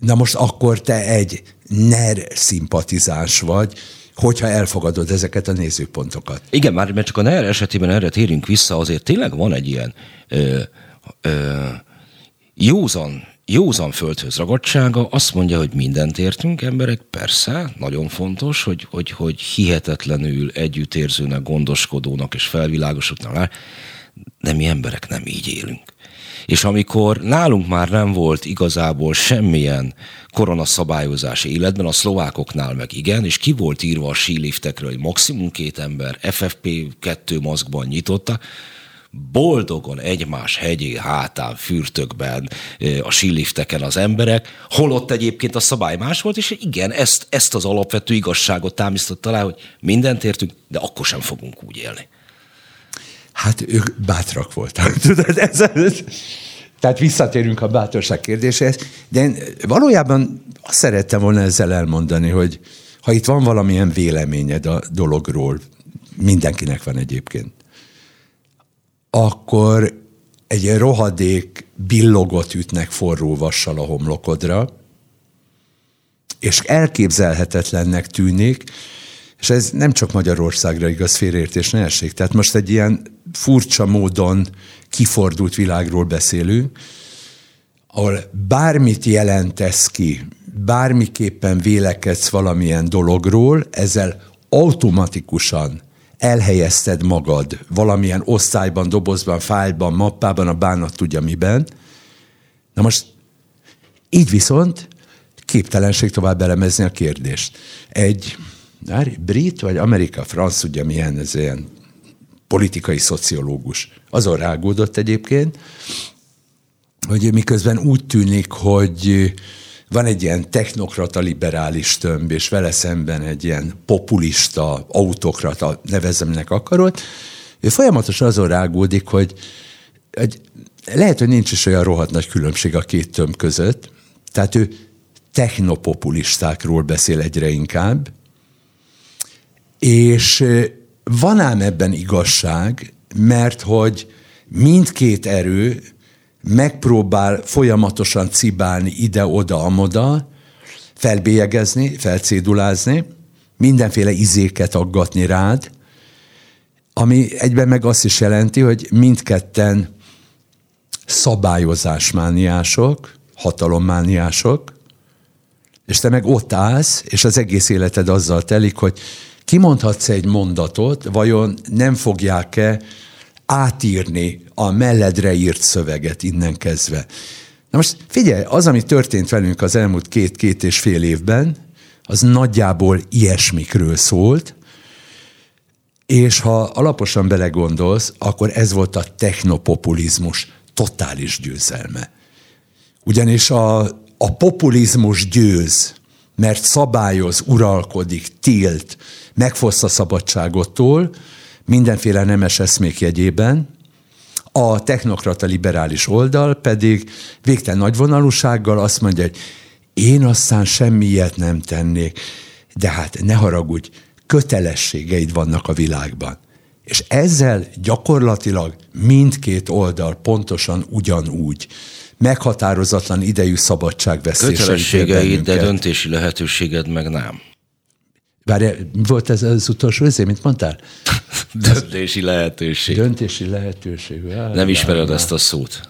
Na most akkor te egy NER szimpatizáns vagy, hogyha elfogadod ezeket a nézőpontokat. Igen, már mert csak a NER esetében erre térünk vissza, azért tényleg van egy ilyen ö, ö, józan józan földhöz ragadtsága azt mondja, hogy mindent értünk emberek, persze, nagyon fontos, hogy, hogy, hogy hihetetlenül együttérzőnek, gondoskodónak és felvilágosodnak, de mi emberek nem így élünk. És amikor nálunk már nem volt igazából semmilyen koronaszabályozás életben, a szlovákoknál meg igen, és ki volt írva a síliftekről, hogy maximum két ember FFP2 maszkban nyitotta, boldogon egymás hegyé hátán, fürtökben, a sílifteken az emberek, holott egyébként a szabály más volt, és igen, ezt, ezt az alapvető igazságot támasztott alá, hogy mindent értünk, de akkor sem fogunk úgy élni. Hát ők bátrak voltak, tudod, ez, tehát visszatérünk a bátorság kérdéséhez, de én valójában azt szerettem volna ezzel elmondani, hogy ha itt van valamilyen véleményed a dologról, mindenkinek van egyébként, akkor egy rohadék billogot ütnek forró vassal a homlokodra, és elképzelhetetlennek tűnik, és ez nem csak Magyarországra igaz félreértés ne essék. Tehát most egy ilyen furcsa módon kifordult világról beszélünk, ahol bármit jelentesz ki, bármiképpen vélekedsz valamilyen dologról, ezzel automatikusan elhelyezted magad valamilyen osztályban, dobozban, fájlban, mappában, a bánat tudja miben. Na most így viszont képtelenség tovább elemezni a kérdést. Egy brit vagy Amerika, franc, ugye milyen, ez ilyen politikai szociológus. Azon rágódott egyébként, hogy miközben úgy tűnik, hogy van egy ilyen technokrata liberális tömb, és vele szemben egy ilyen populista, autokrata, nevezemnek akarod, ő folyamatosan azon rágódik, hogy, hogy lehet, hogy nincs is olyan rohadt nagy különbség a két tömb között, tehát ő technopopulistákról beszél egyre inkább, és van ám ebben igazság, mert hogy mindkét erő megpróbál folyamatosan cibálni ide-oda, amoda, felbélyegezni, felcédulázni, mindenféle izéket aggatni rád, ami egyben meg azt is jelenti, hogy mindketten szabályozásmániások, hatalommániások, és te meg ott állsz, és az egész életed azzal telik, hogy kimondhatsz egy mondatot, vajon nem fogják-e átírni a melledre írt szöveget innen kezdve. Na most figyelj, az, ami történt velünk az elmúlt két-két és fél évben, az nagyjából ilyesmikről szólt, és ha alaposan belegondolsz, akkor ez volt a technopopulizmus totális győzelme. Ugyanis a, a populizmus győz, mert szabályoz, uralkodik, tilt, megfossz a szabadságottól, mindenféle nemes eszmék jegyében, a technokrata liberális oldal pedig végtelen nagyvonalúsággal azt mondja, hogy én aztán semmi ilyet nem tennék, de hát ne haragudj, kötelességeid vannak a világban. És ezzel gyakorlatilag mindkét oldal pontosan ugyanúgy meghatározatlan idejű szabadságvesztéseit. Kötelességeid, de döntési lehetőséged meg nem. Várj, volt ez az utolsó izé, mint mondtál? Döntési lehetőség. Döntési lehetőség. Á, Nem ismered ezt a szót.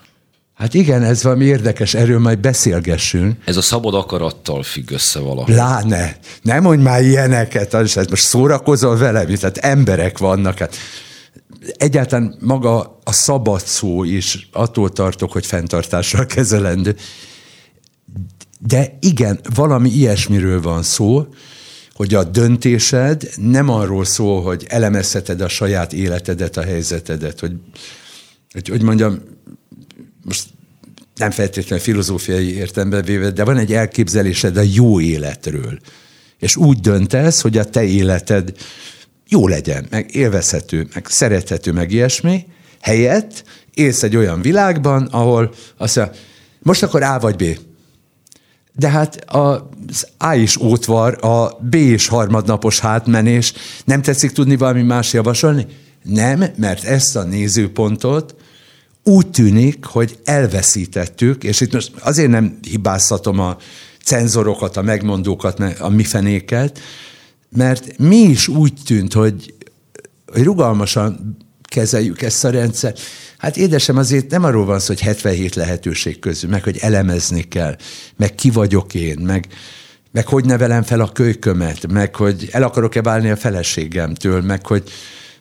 Hát igen, ez valami érdekes, erről majd beszélgessünk. Ez a szabad akarattal függ össze valahogy. Pláne. Nem mondj már ilyeneket, az hát most szórakozol velem, tehát emberek vannak. Hát egyáltalán maga a szabad szó is, attól tartok, hogy fenntartással kezelendő. De igen, valami ilyesmiről van szó, hogy a döntésed nem arról szól, hogy elemezheted a saját életedet, a helyzetedet, hogy, hogy, hogy mondjam, most nem feltétlenül filozófiai értelemben véve, de van egy elképzelésed a jó életről. És úgy döntesz, hogy a te életed jó legyen, meg élvezhető, meg szerethető, meg ilyesmi, helyett élsz egy olyan világban, ahol azt mondja, Most akkor A vagy B. De hát az A is ótvar, a B is harmadnapos hátmenés. Nem tetszik tudni valami más javasolni? Nem, mert ezt a nézőpontot úgy tűnik, hogy elveszítettük, és itt most azért nem hibáztatom a cenzorokat, a megmondókat, a mi fenéket, mert mi is úgy tűnt, hogy, hogy rugalmasan kezeljük ezt a rendszert. Hát édesem, azért nem arról van szó, hogy 77 lehetőség közül, meg hogy elemezni kell, meg ki vagyok én, meg, meg hogy nevelem fel a kölykömet, meg hogy el akarok-e válni a feleségemtől, meg hogy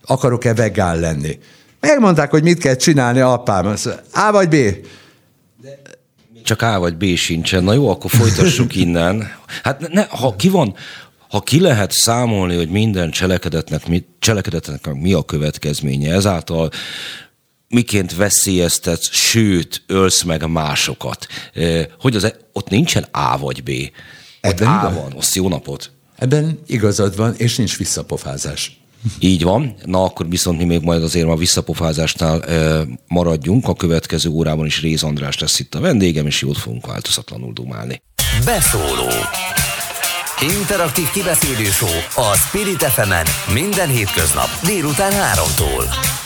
akarok-e vegán lenni. Megmondták, hogy mit kell csinálni apám. A vagy B? Csak A vagy B sincsen. Na jó, akkor folytassuk innen. Hát ne, ha ki van, ha ki lehet számolni, hogy minden cselekedetnek mi, cselekedetnek mi a következménye, ezáltal miként veszélyeztetsz, sőt, ölsz meg másokat. Hogy az, e- ott nincsen A vagy B. Ott Ebben A van, azt jó napot. Ebben igazad van, és nincs visszapofázás. Így van. Na akkor viszont mi még majd azért a visszapofázásnál e, maradjunk. A következő órában is Réz András lesz itt a vendégem, és jót fogunk változatlanul dumálni. Beszóló Interaktív kibeszélő a Spirit fm minden hétköznap délután 3-tól.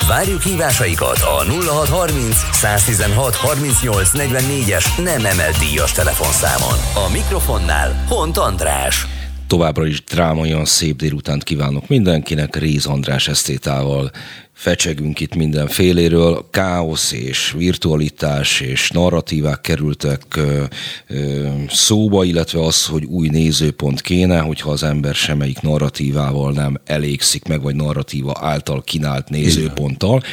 Várjuk hívásaikat a 0630 116 38 44-es nem emelt díjas telefonszámon. A mikrofonnál Hont András. Továbbra is drámaian szép délutánt kívánok mindenkinek, Réz András esztétával fecsegünk itt mindenféléről, káosz és virtualitás és narratívák kerültek szóba, illetve az, hogy új nézőpont kéne, hogyha az ember semmelyik narratívával nem elégszik meg, vagy narratíva által kínált nézőponttal.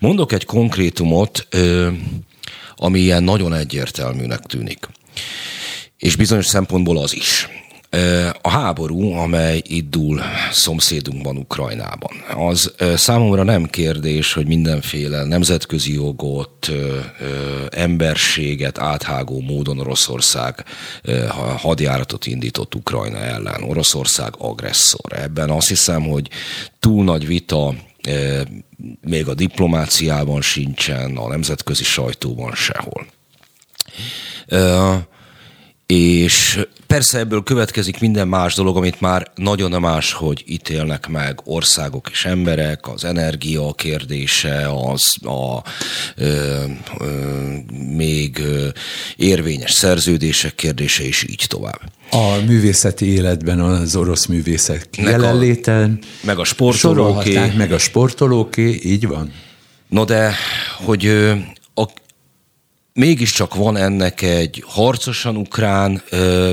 Mondok egy konkrétumot, ami ilyen nagyon egyértelműnek tűnik. És bizonyos szempontból az is. A háború, amely itt dúl szomszédunkban, Ukrajnában, az számomra nem kérdés, hogy mindenféle nemzetközi jogot, emberséget áthágó módon Oroszország hadjáratot indított Ukrajna ellen. Oroszország agresszor. Ebben azt hiszem, hogy túl nagy vita még a diplomáciában sincsen, a nemzetközi sajtóban sehol. És persze ebből következik minden más dolog, amit már nagyon más, hogy ítélnek meg országok és emberek, az energia kérdése, az a ö, ö, még ö, érvényes szerződések kérdése, és így tovább. A művészeti életben az orosz művészek jelenléten. Meg a sportolóké. Meg a sportolóké, így van. No de, hogy a mégiscsak van ennek egy harcosan ukrán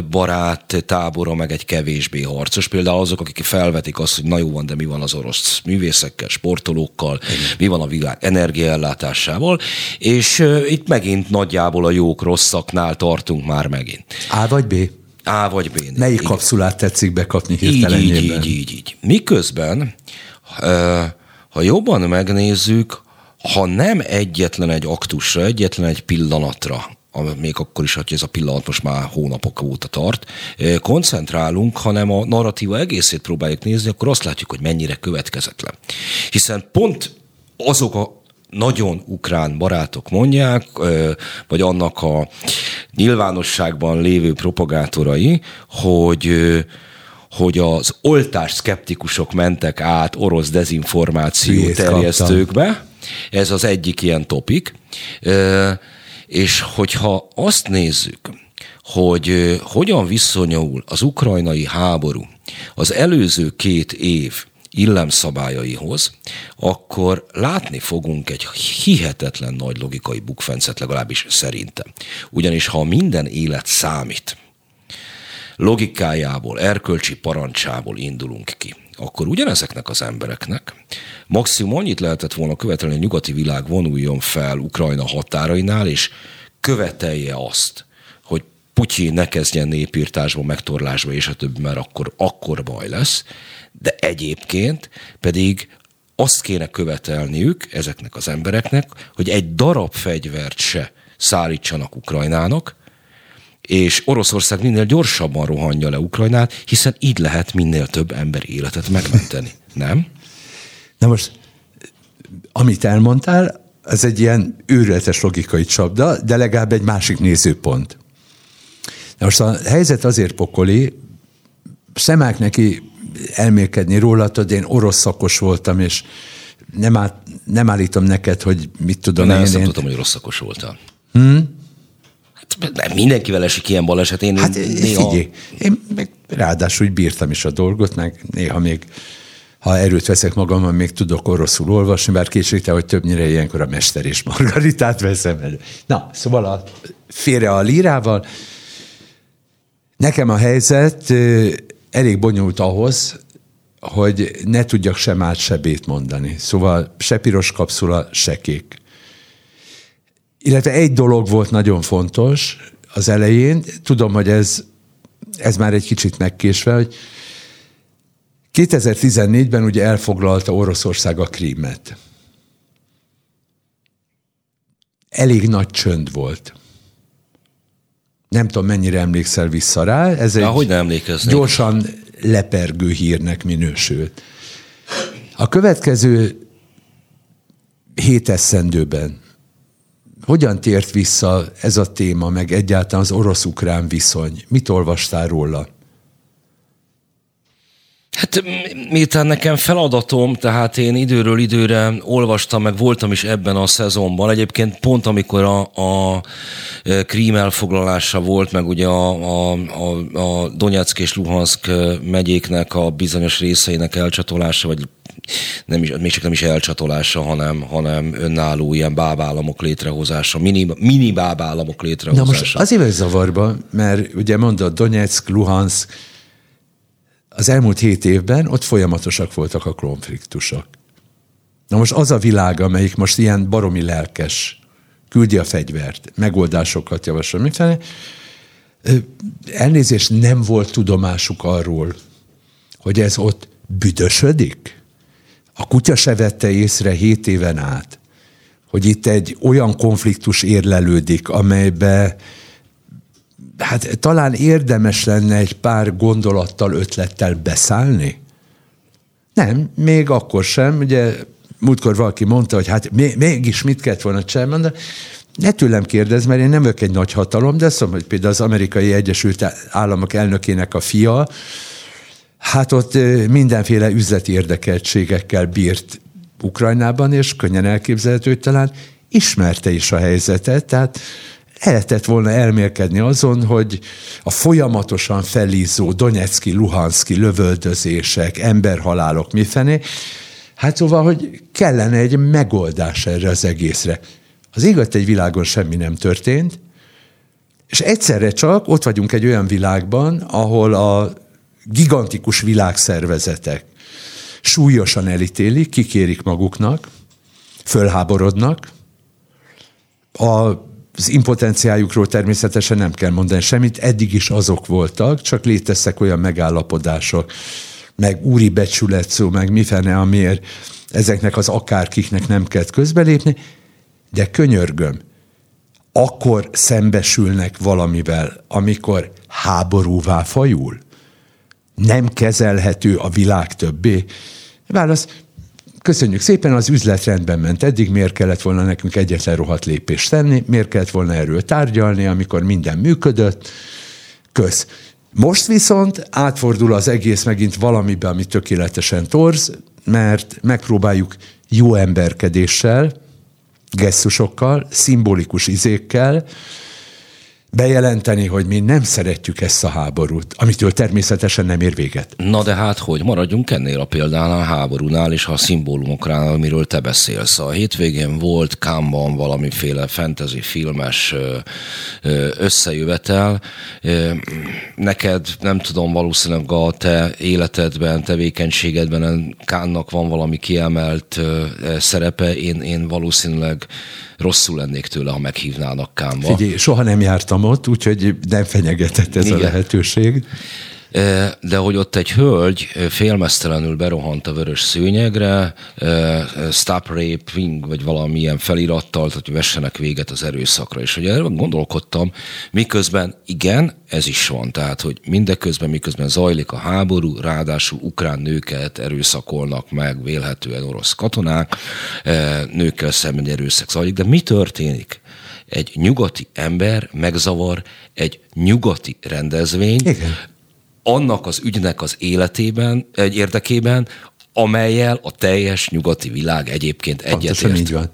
barát tábora, meg egy kevésbé harcos. Például azok, akik felvetik azt, hogy na jó van, de mi van az orosz művészekkel, sportolókkal, Igen. mi van a világ energiaellátásával, és itt megint nagyjából a jók rosszaknál tartunk már megint. A vagy B? A vagy B. Melyik Igen. kapszulát tetszik bekapni hirtelen így, így, így, így, így. Miközben, ha jobban megnézzük, ha nem egyetlen egy aktusra, egyetlen egy pillanatra, még akkor is, hogy ez a pillanat most már hónapok óta tart, koncentrálunk, hanem a narratíva egészét próbáljuk nézni, akkor azt látjuk, hogy mennyire következetlen. Hiszen pont azok a nagyon ukrán barátok mondják, vagy annak a nyilvánosságban lévő propagátorai, hogy hogy az oltás szkeptikusok mentek át orosz dezinformáció terjesztőkbe, kaptam ez az egyik ilyen topik. És hogyha azt nézzük, hogy hogyan viszonyul az ukrajnai háború az előző két év illemszabályaihoz, akkor látni fogunk egy hihetetlen nagy logikai bukfencet, legalábbis szerintem. Ugyanis ha minden élet számít, logikájából, erkölcsi parancsából indulunk ki, akkor ugyanezeknek az embereknek maximum annyit lehetett volna követelni, hogy a nyugati világ vonuljon fel Ukrajna határainál, és követelje azt, hogy Putyin ne kezdjen népírtásba, megtorlásba, és a többi, mert akkor, akkor baj lesz. De egyébként pedig azt kéne követelniük ezeknek az embereknek, hogy egy darab fegyvert se szállítsanak Ukrajnának, és Oroszország minél gyorsabban rohanja le Ukrajnát, hiszen így lehet minél több ember életet megmenteni. Nem? Na most, amit elmondtál, ez egy ilyen őrületes logikai csapda, de legalább egy másik nézőpont. Na most a helyzet azért pokoli, szemák neki elmélkedni róla, hogy én orosz szakos voltam, és nem, áll, nem állítom neked, hogy mit tudom nem, én. Nem, én... tudtam, hogy rossz szakos voltál. Hmm? Nem, mindenkivel esik ilyen baleset. Én hát néha... figyelj, én meg ráadásul úgy bírtam is a dolgot, meg néha még ha erőt veszek magamon, még tudok oroszul olvasni, bár kétségtel, hogy többnyire ilyenkor a Mester és Margaritát veszem elő. Na, szóval a, félre a lírával. Nekem a helyzet elég bonyolult ahhoz, hogy ne tudjak sem át, se bét mondani. Szóval se piros kapszula, se kék. Illetve egy dolog volt nagyon fontos az elején, tudom, hogy ez, ez már egy kicsit megkésve, hogy 2014-ben ugye elfoglalta Oroszország a krímet. Elég nagy csönd volt. Nem tudom, mennyire emlékszel vissza rá. Ez egy hogy nem emlékeznék. gyorsan lepergő hírnek minősült. A következő hét eszendőben hogyan tért vissza ez a téma, meg egyáltalán az orosz-ukrán viszony? Mit olvastál róla? Hát miután nekem feladatom, tehát én időről időre olvastam, meg voltam is ebben a szezonban. Egyébként pont amikor a, a Krím elfoglalása volt, meg ugye a, a, a, a Donetsk és Luhansk megyéknek a bizonyos részeinek elcsatolása, vagy nem is, még csak nem is elcsatolása, hanem, hanem önálló ilyen bábállamok létrehozása, mini, mini bábállamok létrehozása. Na most azért vagy zavarba, mert ugye mondod Donetsk, Luhansk, az elmúlt hét évben ott folyamatosak voltak a konfliktusok. Na most az a világ, amelyik most ilyen baromi lelkes, küldi a fegyvert, megoldásokat javasol, mifele, elnézést nem volt tudomásuk arról, hogy ez ott büdösödik? A kutya se vette észre hét éven át, hogy itt egy olyan konfliktus érlelődik, amelybe hát talán érdemes lenne egy pár gondolattal, ötlettel beszállni? Nem, még akkor sem. Ugye múltkor valaki mondta, hogy hát mégis mit kellett volna csinálni, de ne tőlem kérdez, mert én nem vagyok egy nagy hatalom, de azt hogy például az amerikai Egyesült Államok elnökének a fia, hát ott mindenféle üzleti érdekeltségekkel bírt Ukrajnában, és könnyen elképzelhető, hogy talán ismerte is a helyzetet, tehát lehetett volna elmélkedni azon, hogy a folyamatosan felízó Donetszki, Luhanszki lövöldözések, emberhalálok mifené, hát szóval, hogy kellene egy megoldás erre az egészre. Az igaz, egy világon semmi nem történt, és egyszerre csak ott vagyunk egy olyan világban, ahol a gigantikus világszervezetek súlyosan elítélik, kikérik maguknak, fölháborodnak, a az impotenciájukról természetesen nem kell mondani semmit, eddig is azok voltak, csak léteztek olyan megállapodások, meg úri becsület szó, meg mifene, amiért ezeknek az akárkiknek nem kell közbelépni, de könyörgöm, akkor szembesülnek valamivel, amikor háborúvá fajul? Nem kezelhető a világ többé? Válasz, köszönjük szépen, az üzlet rendben ment. Eddig, miért kellett volna nekünk egyetlen rohadt lépést tenni, miért kellett volna erről tárgyalni, amikor minden működött, kösz. Most viszont átfordul az egész megint valamibe, ami tökéletesen torz, mert megpróbáljuk jó emberkedéssel, gesztusokkal, szimbolikus izékkel, bejelenteni, hogy mi nem szeretjük ezt a háborút, amitől természetesen nem ér véget. Na de hát hogy maradjunk ennél a példánál a háborúnál és a szimbólumoknál, amiről te beszélsz. A hétvégén volt Kámban valamiféle fantasy filmes összejövetel. Neked nem tudom, valószínűleg a te életedben, tevékenységedben Kánnak van valami kiemelt szerepe. Én, én valószínűleg rosszul lennék tőle, ha meghívnának Kámba. Figyelj, soha nem jártam ott, úgyhogy nem fenyegetett ez Igen. a lehetőség. de hogy ott egy hölgy félmeztelenül berohant a vörös szőnyegre, stop raping, vagy valamilyen felirattal, hogy vessenek véget az erőszakra. És hogy erre gondolkodtam, miközben igen, ez is van. Tehát, hogy mindeközben, miközben zajlik a háború, ráadásul ukrán nőket erőszakolnak meg, vélhetően orosz katonák, nőkkel szemben erőszak zajlik. De mi történik? Egy nyugati ember megzavar egy nyugati rendezvény, Igen annak az ügynek az életében, egy érdekében, amelyel a teljes nyugati világ egyébként egyetért. így van.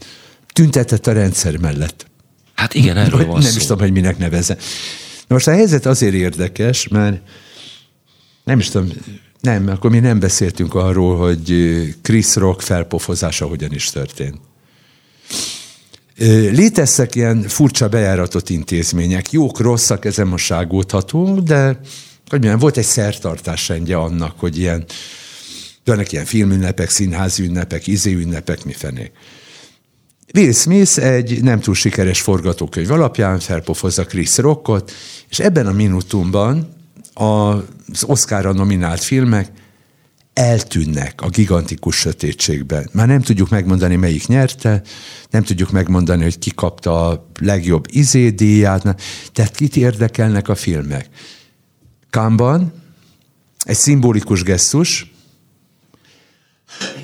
Tüntetett a rendszer mellett. Hát igen, erről van Nem szó. is tudom, hogy minek neveze. Na most a helyzet azért érdekes, mert nem is tudom, nem, akkor mi nem beszéltünk arról, hogy Chris Rock felpofozása hogyan is történt. Léteztek ilyen furcsa bejáratott intézmények, jók, rosszak, ezen most ságódhatunk, de hogy milyen, volt egy szertartás rendje annak, hogy ilyen, vannak ilyen filmünnepek, színházi ünnepek, izé ünnepek, mi fenék. Will Smith egy nem túl sikeres forgatókönyv alapján felpofozza Chris Rockot, és ebben a minutumban az Oscarra nominált filmek eltűnnek a gigantikus sötétségben. Már nem tudjuk megmondani, melyik nyerte, nem tudjuk megmondani, hogy ki kapta a legjobb izédíját, tehát kit érdekelnek a filmek. Kámban egy szimbolikus gesztus,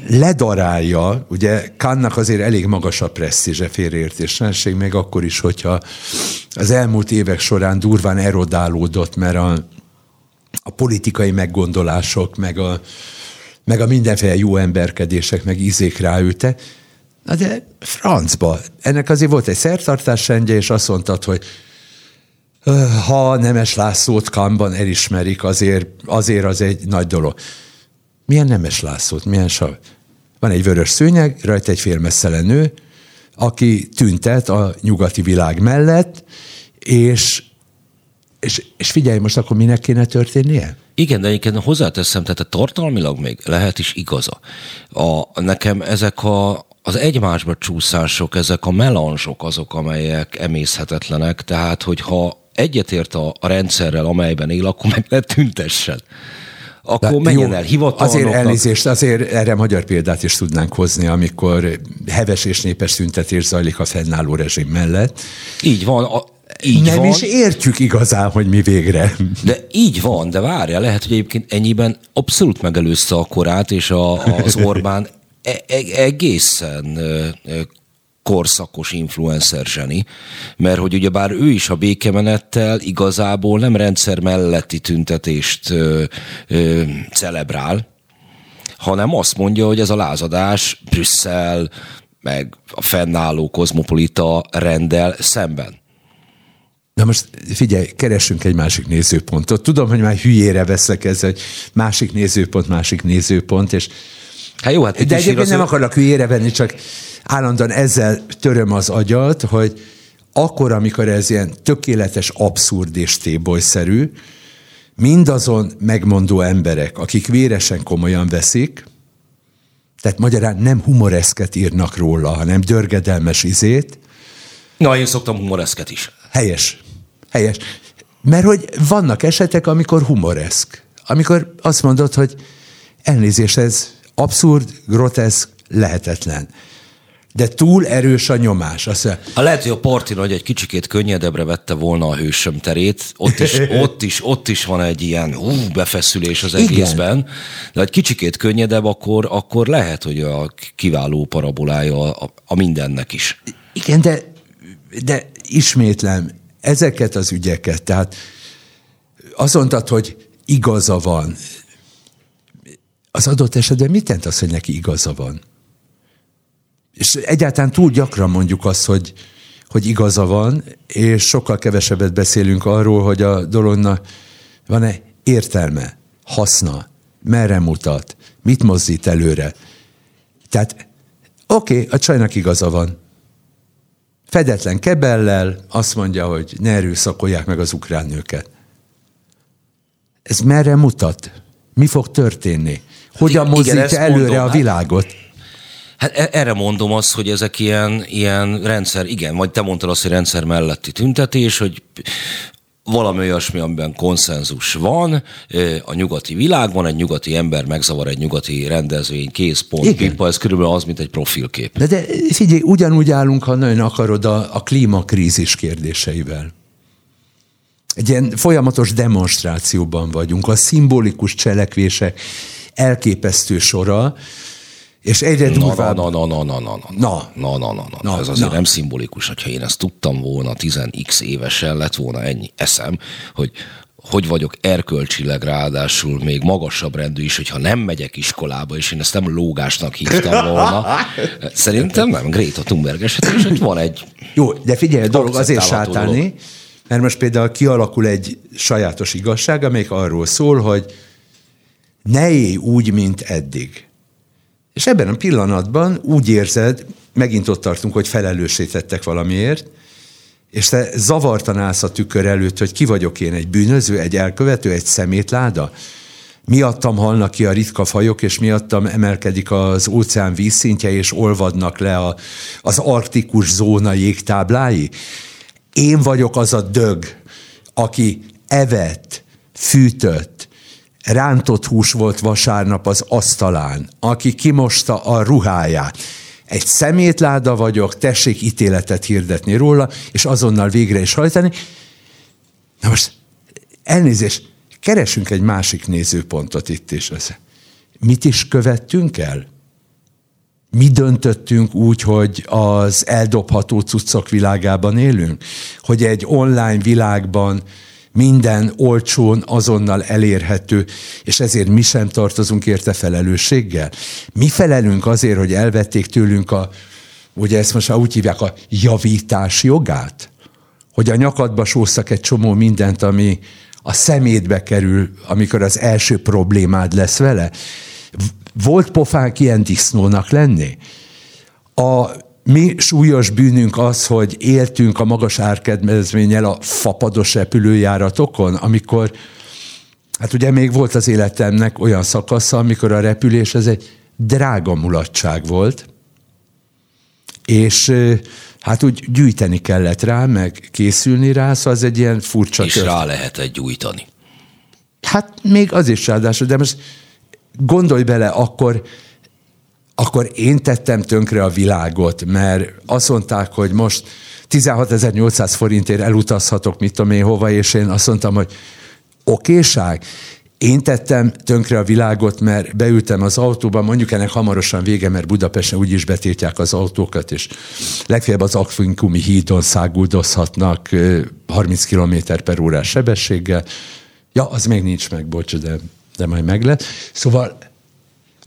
ledarálja, ugye Kánnak azért elég magas a presszízse, félreértéslenség, még akkor is, hogyha az elmúlt évek során durván erodálódott, mert a, a politikai meggondolások, meg a, meg a mindenféle jó emberkedések, meg ízék ráülte. Na de francba. Ennek azért volt egy szertartás rendje, és azt mondtad, hogy ha Nemes Lászlót Kamban elismerik, azért, azért az egy nagy dolog. Milyen Nemes Lászlót? Milyen sav? Van egy vörös szőnyeg, rajta egy félmesszele nő, aki tüntet a nyugati világ mellett, és, és, és figyelj, most akkor minek kéne történnie? Igen, de egyébként hozzáteszem, tehát a tartalmilag még lehet is igaza. A, nekem ezek a, az egymásba csúszások, ezek a melansok azok, amelyek emészhetetlenek, tehát hogyha egyetért a, a rendszerrel, amelyben él, akkor meg ne tüntessen. Akkor De menjen jó, el hivatalnoknak. Azért elnézést, azért erre magyar példát is tudnánk hozni, amikor heves és népes tüntetés zajlik a fennálló rezsim mellett. Így van, a, így nem van. is értjük igazán, hogy mi végre. De így van, de várja, lehet, hogy egyébként ennyiben abszolút megelőzte a korát, és a, az Orbán e, e, egészen korszakos influencer zseni, mert hogy ugyebár ő is a békemenettel igazából nem rendszer melletti tüntetést ö, ö, celebrál, hanem azt mondja, hogy ez a lázadás Brüsszel, meg a fennálló kozmopolita rendel szemben. Na most figyelj, keressünk egy másik nézőpontot. Tudom, hogy már hülyére veszek ez, hogy másik nézőpont, másik nézőpont, és Hát jó, hát De egyébként nem ő... akarlak hülyére venni, csak állandóan ezzel töröm az agyat, hogy akkor, amikor ez ilyen tökéletes, abszurd és tébolyszerű, mindazon megmondó emberek, akik véresen komolyan veszik, tehát magyarán nem humoreszket írnak róla, hanem dörgedelmes izét. Na, én szoktam humoreszket is. Helyes. Helyes. Mert hogy vannak esetek, amikor humoreszk. Amikor azt mondod, hogy elnézést, ez abszurd, groteszk, lehetetlen de túl erős a nyomás. Azt mondja, a lehet, hogy a parti hogy egy kicsikét könnyedebbre vette volna a hősöm terét, ott is, ott is, ott is van egy ilyen hú, befeszülés az egészben, Igen. de egy kicsikét könnyedebb, akkor, akkor lehet, hogy a kiváló parabolája a, a mindennek is. Igen, de, de ismétlem, ezeket az ügyeket, tehát azt mondtad, hogy igaza van. Az adott esetben mit jelent az, hogy neki igaza van? és egyáltalán túl gyakran mondjuk azt, hogy, hogy igaza van, és sokkal kevesebbet beszélünk arról, hogy a dolognak van-e értelme, haszna, merre mutat, mit mozdít előre. Tehát oké, okay, a csajnak igaza van. Fedetlen kebellel azt mondja, hogy ne erőszakolják meg az ukrán nőket. Ez merre mutat? Mi fog történni? Hogyan mozdítja előre mondom, a hát világot? Hát e- erre mondom azt, hogy ezek ilyen, ilyen rendszer, igen, vagy te mondtad azt, hogy rendszer melletti tüntetés, hogy valami olyasmi, amiben konszenzus van, a nyugati világban egy nyugati ember megzavar egy nyugati rendezvény, kész, pont, Igen. pipa, ez körülbelül az, mint egy profilkép. De, de figyelj, ugyanúgy állunk, ha nagyon akarod, a, a klímakrízis kérdéseivel. Egy ilyen folyamatos demonstrációban vagyunk, a szimbolikus cselekvések elképesztő sora, és egyre durvább. Na, na, na, na, na, na, na, na, na, na, na, Ez azért na. nem szimbolikus, hogyha én ezt tudtam volna 10x évesen, lett volna ennyi eszem, hogy hogy vagyok erkölcsileg ráadásul még magasabb rendű is, hogyha nem megyek iskolába, és én ezt nem lógásnak hívtam volna. Szerintem nem, Greta Thunberg esetén is, hogy van egy... Jó, de figyelj, a dolog azért sátálni, mert most például kialakul egy sajátos igazság, amelyik arról szól, hogy ne élj úgy, mint eddig. És ebben a pillanatban úgy érzed, megint ott tartunk, hogy felelősítettek valamiért, és te zavartan állsz a tükör előtt, hogy ki vagyok én, egy bűnöző, egy elkövető, egy szemétláda? Miattam halnak ki a ritka fajok, és miattam emelkedik az óceán vízszintje, és olvadnak le a, az arktikus zóna jégtáblái? Én vagyok az a dög, aki evett, fűtött, rántott hús volt vasárnap az asztalán, aki kimosta a ruháját. Egy szemétláda vagyok, tessék ítéletet hirdetni róla, és azonnal végre is hajtani. Na most elnézést, keresünk egy másik nézőpontot itt is. Mit is követtünk el? Mi döntöttünk úgy, hogy az eldobható cuccok világában élünk? Hogy egy online világban minden olcsón, azonnal elérhető, és ezért mi sem tartozunk érte felelősséggel. Mi felelünk azért, hogy elvették tőlünk a, ugye ezt most úgy hívják, a javítás jogát, hogy a nyakadba sószak egy csomó mindent, ami a szemétbe kerül, amikor az első problémád lesz vele. Volt pofánk ilyen disznónak lenni? A mi súlyos bűnünk az, hogy éltünk a magas árkedmezménnyel a fapados repülőjáratokon, amikor, hát ugye még volt az életemnek olyan szakasza, amikor a repülés ez egy drága mulatság volt, és hát úgy gyűjteni kellett rá, meg készülni rá, szóval az egy ilyen furcsa És tört. rá lehetett gyújtani. Hát még az is ráadásul, de most gondolj bele, akkor akkor én tettem tönkre a világot, mert azt mondták, hogy most 16.800 forintért elutazhatok, mit tudom én hova, és én azt mondtam, hogy okéság, én tettem tönkre a világot, mert beültem az autóba, mondjuk ennek hamarosan vége, mert Budapesten úgyis betétják az autókat, és legfeljebb az Akvinkumi hídon száguldozhatnak 30 km per órás sebességgel. Ja, az még nincs meg, bocs, de, de majd meg lett. Szóval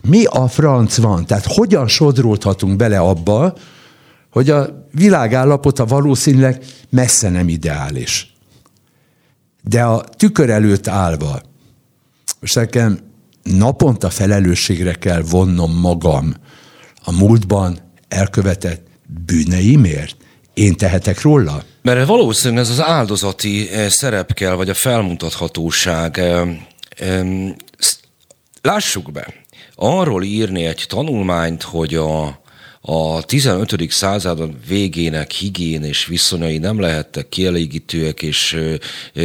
mi a franc van? Tehát hogyan sodródhatunk bele abba, hogy a világállapota valószínűleg messze nem ideális. De a tükör előtt állva, most nekem naponta felelősségre kell vonnom magam a múltban elkövetett bűneimért. Én tehetek róla? Mert valószínűleg ez az áldozati eh, szerep kell, vagy a felmutathatóság. Lássuk be, arról írni egy tanulmányt, hogy a, a 15. század végének higiénés viszonyai nem lehettek kielégítőek, és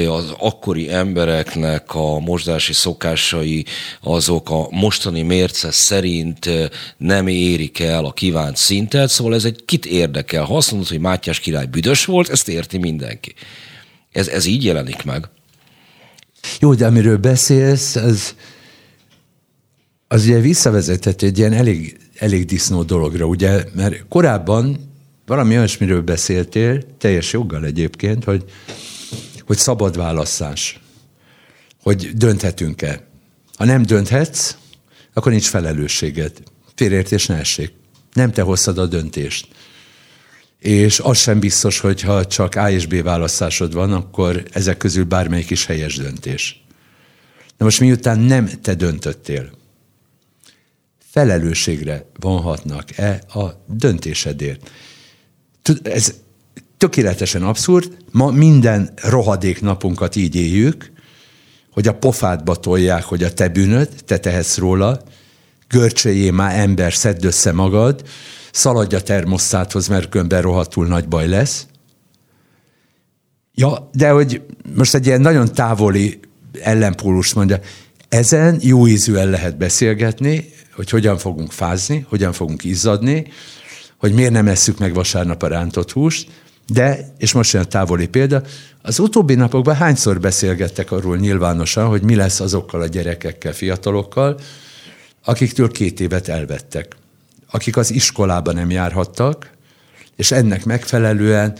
az akkori embereknek a mosdási szokásai azok a mostani mérce szerint nem érik el a kívánt szintet, szóval ez egy kit érdekel. Ha azt mondod, hogy Mátyás király büdös volt, ezt érti mindenki. Ez, ez így jelenik meg. Jó, de amiről beszélsz, az az ugye visszavezetett egy ilyen elég, elég disznó dologra, ugye, mert korábban valami olyasmiről beszéltél, teljes joggal egyébként, hogy, hogy szabad választás, hogy dönthetünk-e. Ha nem dönthetsz, akkor nincs felelősséged. Félreértés ne essék. Nem te hoztad a döntést. És az sem biztos, hogy ha csak A és B választásod van, akkor ezek közül bármelyik is helyes döntés. Na most miután nem te döntöttél, felelősségre vonhatnak-e a döntésedért. Ez tökéletesen abszurd. Ma minden rohadék napunkat így éljük, hogy a pofádba tolják, hogy a te bűnöd, te tehetsz róla, görcsöljé már ember, szedd össze magad, szaladj a termosztáthoz, mert különben rohadtul nagy baj lesz. Ja, de hogy most egy ilyen nagyon távoli ellenpólus mondja, ezen jó ízűen lehet beszélgetni, hogy hogyan fogunk fázni, hogyan fogunk izzadni, hogy miért nem esszük meg vasárnap a rántott húst, de, és most jön a távoli példa, az utóbbi napokban hányszor beszélgettek arról nyilvánosan, hogy mi lesz azokkal a gyerekekkel, fiatalokkal, akiktől két évet elvettek, akik az iskolába nem járhattak, és ennek megfelelően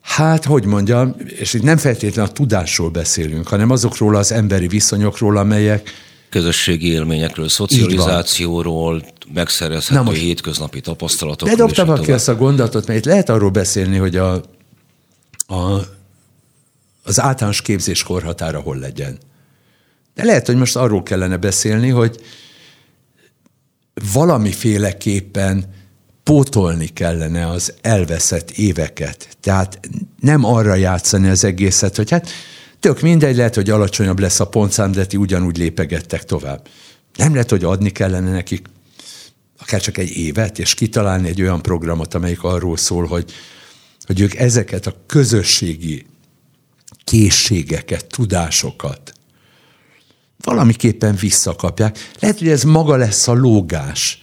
Hát, hogy mondjam, és itt nem feltétlenül a tudásról beszélünk, hanem azokról az emberi viszonyokról, amelyek közösségi élményekről, szocializációról, megszerezhető most, hétköznapi tapasztalatokról. Bedobtam ki ezt a gondolatot, mert itt lehet arról beszélni, hogy a, a, az általános képzés korhatára hol legyen. De lehet, hogy most arról kellene beszélni, hogy valamiféleképpen pótolni kellene az elveszett éveket. Tehát nem arra játszani az egészet, hogy hát tök mindegy, lehet, hogy alacsonyabb lesz a pontszám, de ti ugyanúgy lépegettek tovább. Nem lehet, hogy adni kellene nekik akár csak egy évet, és kitalálni egy olyan programot, amelyik arról szól, hogy, hogy ők ezeket a közösségi készségeket, tudásokat valamiképpen visszakapják. Lehet, hogy ez maga lesz a lógás,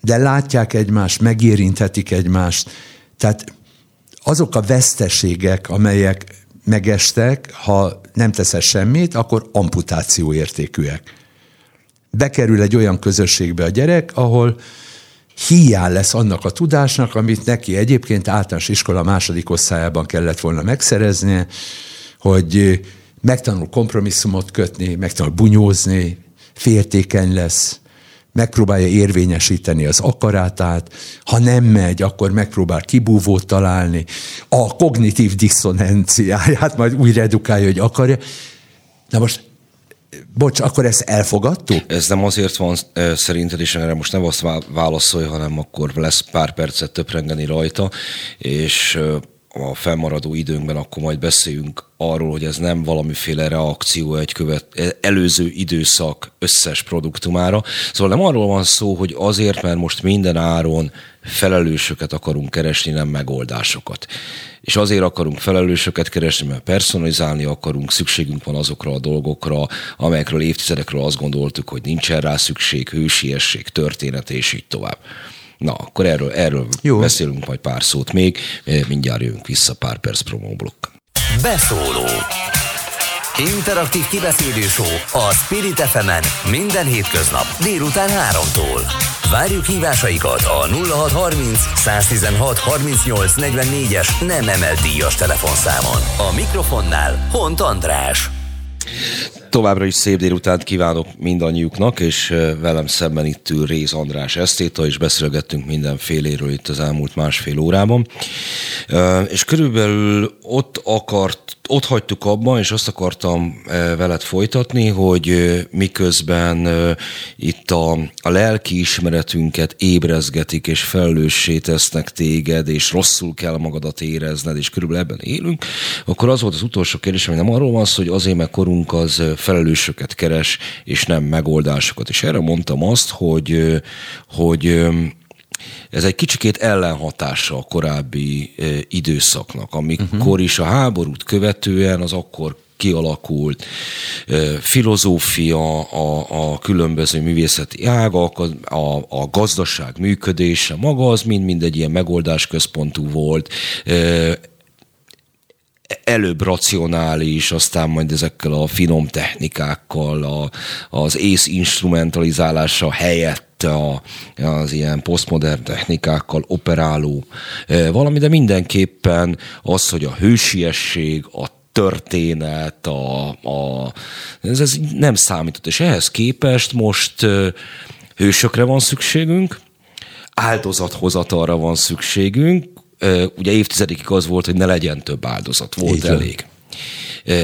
de látják egymást, megérinthetik egymást. Tehát azok a veszteségek, amelyek megestek, ha nem teszel semmit, akkor amputáció értékűek. Bekerül egy olyan közösségbe a gyerek, ahol hiány lesz annak a tudásnak, amit neki egyébként általános iskola második osztályában kellett volna megszereznie, hogy megtanul kompromisszumot kötni, megtanul bunyózni, féltékeny lesz, megpróbálja érvényesíteni az akarátát, ha nem megy, akkor megpróbál kibúvót találni, a kognitív diszonanciáját majd úgy redukálja, hogy akarja. Na most Bocs, akkor ezt elfogadtuk? Ez nem azért van szerinted, és erre most nem azt válaszolj, hanem akkor lesz pár percet töprengeni rajta, és a fennmaradó időnkben akkor majd beszéljünk arról, hogy ez nem valamiféle reakció egy követ, előző időszak összes produktumára. Szóval nem arról van szó, hogy azért, mert most minden áron felelősöket akarunk keresni, nem megoldásokat. És azért akarunk felelősöket keresni, mert personalizálni akarunk, szükségünk van azokra a dolgokra, amelyekről évtizedekről azt gondoltuk, hogy nincsen rá szükség, hősiesség, történet, és így tovább. Na, akkor erről, erről Jó. beszélünk majd pár szót még, mindjárt jövünk vissza pár perc promóblokk. Beszóló Interaktív kibeszélő show a Spirit fm minden hétköznap délután 3-tól. Várjuk hívásaikat a 0630 116 38 44-es nem emelt díjas telefonszámon. A mikrofonnál Hont András. Továbbra is szép délutánt kívánok mindannyiuknak, és velem szemben itt ül Réz András Esztéta, és beszélgettünk mindenféléről itt az elmúlt másfél órában. És körülbelül ott akart ott hagytuk abban, és azt akartam veled folytatni, hogy miközben itt a, a lelki ismeretünket ébrezgetik, és felelőssé tesznek téged, és rosszul kell magadat érezned, és körülbelül ebben élünk, akkor az volt az utolsó kérdés, hogy nem arról van szó, hogy azért, mert korunk az felelősöket keres, és nem megoldásokat. És erre mondtam azt, hogy, hogy ez egy kicsikét ellenhatása a korábbi időszaknak, amikor uh-huh. is a háborút követően az akkor kialakult filozófia, a, a különböző művészeti ágak, a, a, gazdaság működése, maga az mind-mind egy ilyen megoldásközpontú volt, előbb racionális, aztán majd ezekkel a finom technikákkal, a, az ész instrumentalizálása helyett a, az ilyen posztmodern technikákkal operáló. Valami, de mindenképpen az, hogy a hősiesség, a történet, a, a, ez, ez nem számított, és ehhez képest most hősökre van szükségünk, áldozathozatalra van szükségünk, ugye évtizedekig az volt, hogy ne legyen több áldozat, volt Így elég.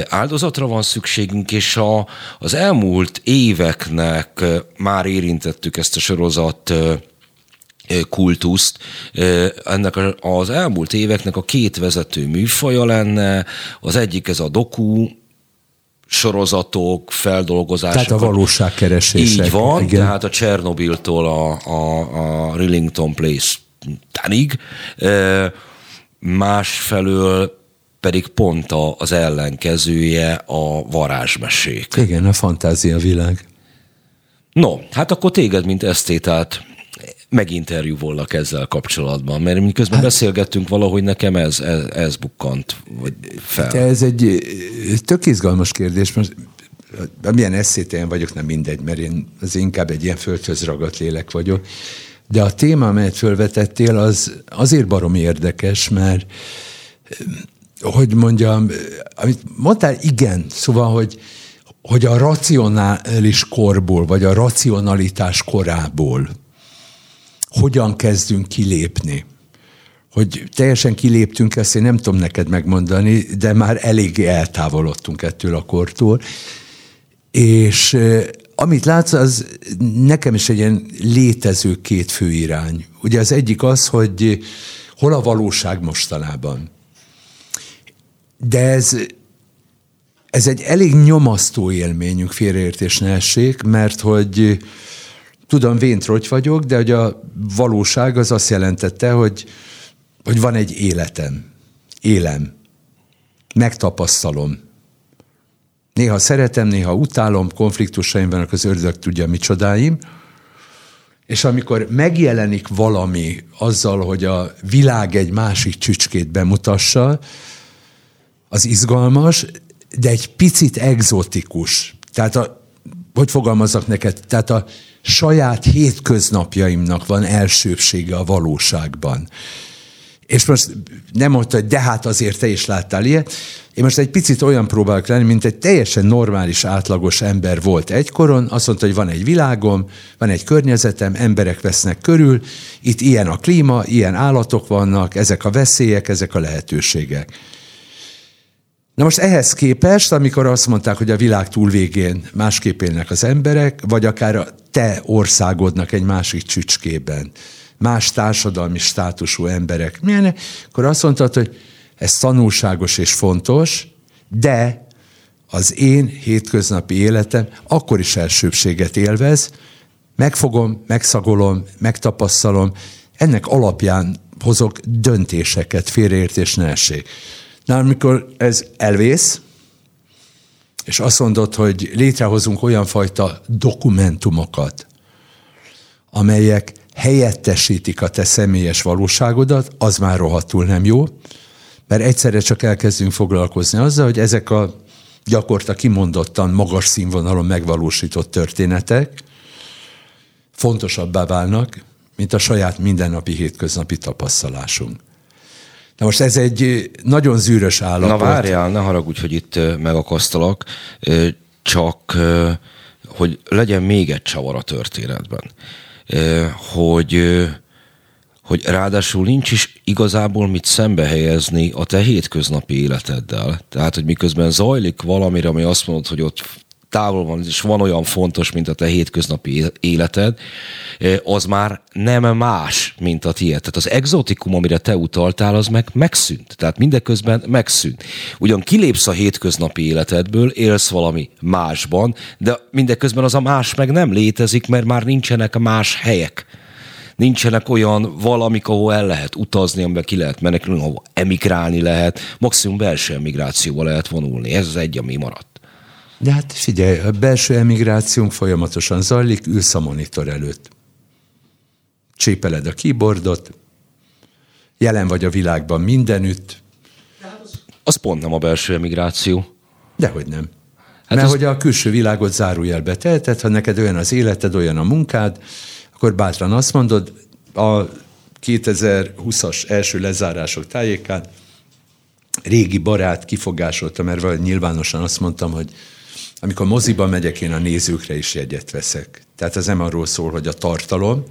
Áldozatra van szükségünk, és a, az elmúlt éveknek már érintettük ezt a sorozat kultuszt. Ennek az elmúlt éveknek a két vezető műfaja lenne, az egyik ez a doku, sorozatok, feldolgozások. Tehát a valóságkeresések. Így van, igen. tehát a Csernobiltól a, a, a Rillington Place tánig. Másfelől pedig pont az ellenkezője a varázsmesék. Igen, a fantázia világ. No, hát akkor téged, mint esztétát meginterjúvollak ezzel kapcsolatban, mert miközben hát, beszélgettünk valahogy nekem ez, ez, ez bukkant fel. Te ez egy tök izgalmas kérdés, mert milyen eszételjen vagyok, nem mindegy, mert én az inkább egy ilyen földhöz ragadt lélek vagyok. De a téma, amelyet felvetettél, az azért barom érdekes, mert hogy mondjam, amit mondtál, igen, szóval, hogy, hogy a racionális korból, vagy a racionalitás korából hogyan kezdünk kilépni. Hogy teljesen kiléptünk, ezt én nem tudom neked megmondani, de már eléggé eltávolodtunk ettől a kortól. És amit látsz, az nekem is egy ilyen létező két fő irány. Ugye az egyik az, hogy hol a valóság mostanában. De ez, ez egy elég nyomasztó élményünk, félreértés ne essék, mert hogy tudom, véntrogy vagyok, de hogy a valóság az azt jelentette, hogy, hogy van egy életem, élem, megtapasztalom. Néha szeretem, néha utálom, konfliktusaim vannak, az ördög tudja micsodáim, és amikor megjelenik valami azzal, hogy a világ egy másik csücskét bemutassa, az izgalmas, de egy picit egzotikus. Tehát a, hogy fogalmazok neked, tehát a saját hétköznapjaimnak van elsőbsége a valóságban. És most nem mondta, hogy de hát azért te is láttál ilyet. Én most egy picit olyan próbálok lenni, mint egy teljesen normális, átlagos ember volt egykoron. Azt mondta, hogy van egy világom, van egy környezetem, emberek vesznek körül, itt ilyen a klíma, ilyen állatok vannak, ezek a veszélyek, ezek a lehetőségek. Na most ehhez képest, amikor azt mondták, hogy a világ túlvégén másképp élnek az emberek, vagy akár a te országodnak egy másik csücskében, más társadalmi státusú emberek, milyen, akkor azt mondtad, hogy ez tanulságos és fontos, de az én hétköznapi életem akkor is elsőbséget élvez, megfogom, megszagolom, megtapasztalom, ennek alapján hozok döntéseket, félreértés ne essék. Na, amikor ez elvész, és azt mondod, hogy létrehozunk olyan fajta dokumentumokat, amelyek helyettesítik a te személyes valóságodat, az már rohadtul nem jó, mert egyszerre csak elkezdünk foglalkozni azzal, hogy ezek a gyakorta kimondottan magas színvonalon megvalósított történetek fontosabbá válnak, mint a saját mindennapi hétköznapi tapasztalásunk. Na most ez egy nagyon zűrös állapot. Na várjál, ne haragudj, hogy itt megakasztalak, csak hogy legyen még egy csavar a történetben. Hogy, hogy ráadásul nincs is igazából mit szembe helyezni a te hétköznapi életeddel. Tehát, hogy miközben zajlik valamire, ami azt mondod, hogy ott távol van, és van olyan fontos, mint a te hétköznapi életed, az már nem más, mint a tiéd. Tehát az exotikum, amire te utaltál, az meg megszűnt. Tehát mindeközben megszűnt. Ugyan kilépsz a hétköznapi életedből, élsz valami másban, de mindeközben az a más meg nem létezik, mert már nincsenek más helyek nincsenek olyan valamik, ahol el lehet utazni, amiben ki lehet menekülni, ahol emigrálni lehet, maximum belső emigrációval lehet vonulni. Ez az egy, ami maradt. De hát figyelj, a belső emigrációnk folyamatosan zajlik, ülsz a monitor előtt. Csépeled a keyboardot, jelen vagy a világban mindenütt. Az pont nem a belső emigráció. Dehogy nem. Hát Mert az... hogy a külső világot zárójelbe teheted, ha neked olyan az életed, olyan a munkád, akkor bátran azt mondod, a 2020-as első lezárások tájékán régi barát kifogásolta, mert nyilvánosan azt mondtam, hogy amikor moziba megyek, én a nézőkre is jegyet veszek. Tehát ez nem arról szól, hogy a tartalom,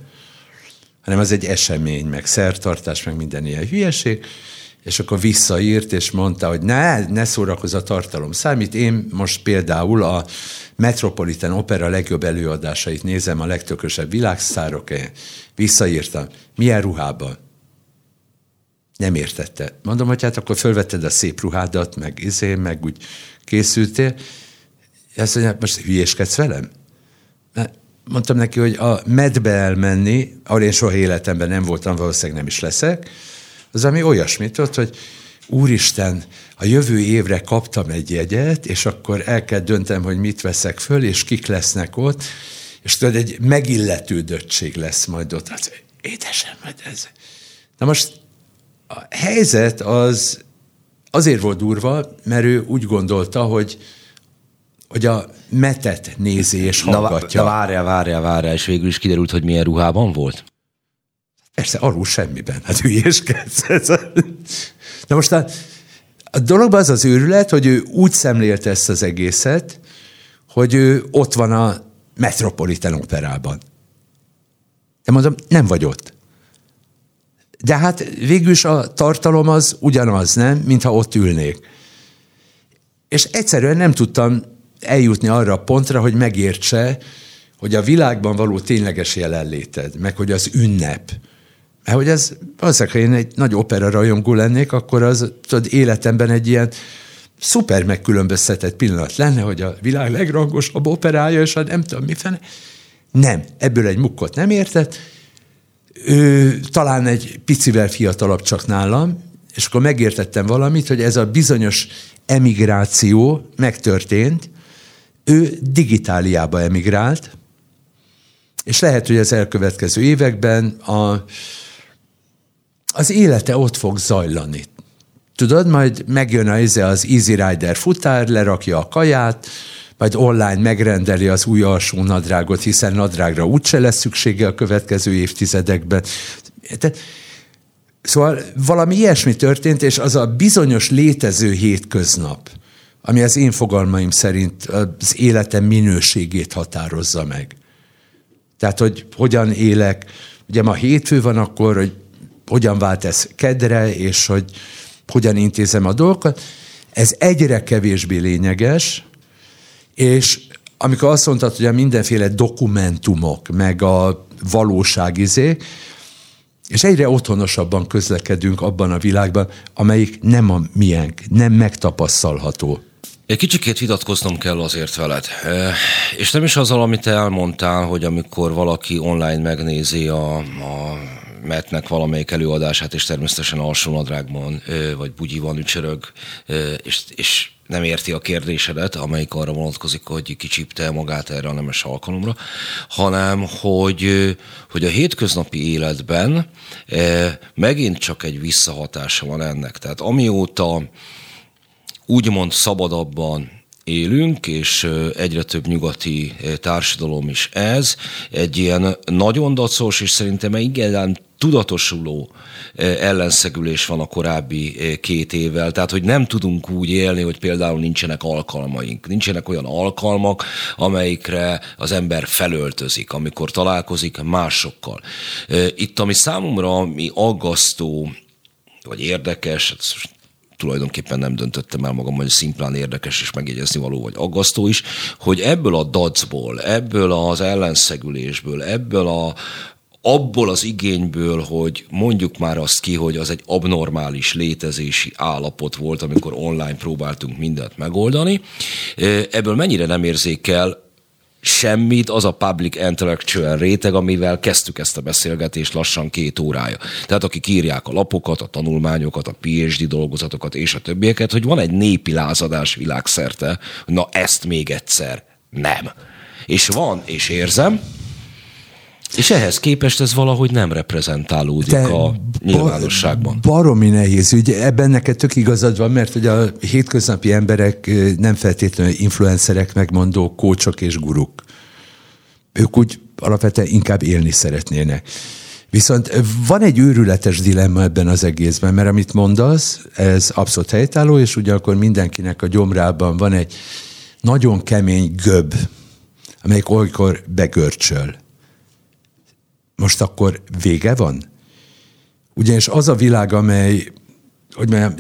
hanem az egy esemény, meg szertartás, meg minden ilyen hülyeség, és akkor visszaírt, és mondta, hogy ne, ne szórakozz a tartalom számít. Én most például a Metropolitan Opera legjobb előadásait nézem, a legtökösebb világszárok, visszaírtam. Milyen ruhában? Nem értette. Mondom, hogy hát akkor fölvetted a szép ruhádat, meg izé, meg úgy készültél, azt mondja, hát most hülyéskedsz velem? Mondtam neki, hogy a medbe elmenni, ahol én soha életemben nem voltam, valószínűleg nem is leszek, az ami olyasmit ott, hogy úristen, a jövő évre kaptam egy jegyet, és akkor el kell döntem, hogy mit veszek föl, és kik lesznek ott, és tudod, egy megilletődöttség lesz majd ott. Hát, édesem, majd ez. Na most a helyzet az azért volt durva, mert ő úgy gondolta, hogy hogy a metet nézi és hallgatja. Na, na várjál, várjál, várjál, és végül is kiderült, hogy milyen ruhában volt? Persze, alul semmiben. Hát hülyéskedsz. Na most a, a dologban az az őrület, hogy ő úgy szemlélte ezt az egészet, hogy ő ott van a Metropolitan Operában. De mondom, nem vagy ott. De hát végül is a tartalom az ugyanaz, nem? Mintha ott ülnék. És egyszerűen nem tudtam eljutni arra a pontra, hogy megértse, hogy a világban való tényleges jelenléted, meg hogy az ünnep, mert hogy ez, valószínűleg, ha én egy nagy opera rajongó lennék, akkor az tudod, életemben egy ilyen szuper megkülönböztetett pillanat lenne, hogy a világ legrangosabb operája, és a nem tudom mi fene. Nem, ebből egy mukkot nem értett. Ő talán egy picivel fiatalabb csak nálam, és akkor megértettem valamit, hogy ez a bizonyos emigráció megtörtént, ő digitáliába emigrált, és lehet, hogy az elkövetkező években a, az élete ott fog zajlani. Tudod, majd megjön az, az Easy Rider futár, lerakja a kaját, majd online megrendeli az új alsó nadrágot, hiszen nadrágra úgyse lesz szüksége a következő évtizedekben. De, szóval valami ilyesmi történt, és az a bizonyos létező hétköznap, ami az én fogalmaim szerint az életem minőségét határozza meg. Tehát, hogy hogyan élek, ugye ma hétfő van akkor, hogy hogyan vált ez kedre, és hogy hogyan intézem a dolgokat, ez egyre kevésbé lényeges, és amikor azt mondtad, hogy a mindenféle dokumentumok, meg a valóság izé, és egyre otthonosabban közlekedünk abban a világban, amelyik nem a miénk, nem megtapasztalható. Egy kicsikét vitatkoznom kell azért veled. És nem is azzal, amit elmondtál, hogy amikor valaki online megnézi a, a Metnek valamelyik előadását, és természetesen alsónadrágban vagy bugyiban ücsörög, és, és nem érti a kérdésedet, amelyik arra vonatkozik, hogy kicsípte magát erre a nemes alkalomra, hanem hogy, hogy a hétköznapi életben megint csak egy visszahatása van ennek. Tehát amióta úgymond szabadabban élünk, és egyre több nyugati társadalom is ez. Egy ilyen nagyon dacos, és szerintem igen tudatosuló ellenszegülés van a korábbi két évvel. Tehát, hogy nem tudunk úgy élni, hogy például nincsenek alkalmaink. Nincsenek olyan alkalmak, amelyikre az ember felöltözik, amikor találkozik másokkal. Itt, ami számomra mi aggasztó, vagy érdekes, tulajdonképpen nem döntöttem el magam, hogy szimplán érdekes és megjegyezni való, vagy aggasztó is, hogy ebből a dacból, ebből az ellenszegülésből, ebből a, abból az igényből, hogy mondjuk már azt ki, hogy az egy abnormális létezési állapot volt, amikor online próbáltunk mindent megoldani, ebből mennyire nem érzékel semmit az a public intellectual réteg, amivel kezdtük ezt a beszélgetést lassan két órája. Tehát akik írják a lapokat, a tanulmányokat, a PhD dolgozatokat és a többieket, hogy van egy népi lázadás világszerte, na ezt még egyszer nem. És van, és érzem, és ehhez képest ez valahogy nem reprezentálódik Te a nyilvánosságban. Baromi nehéz ügy. Ebben neked tök igazad van, mert hogy a hétköznapi emberek nem feltétlenül influencerek, megmondó kócsok és guruk. Ők úgy alapvetően inkább élni szeretnének. Viszont van egy őrületes dilemma ebben az egészben, mert amit mondasz, ez abszolút helytálló, és ugyanakkor mindenkinek a gyomrában van egy nagyon kemény göb, amelyik olykor begörcsöl most akkor vége van? Ugyanis az a világ, amely, hogy mondjam,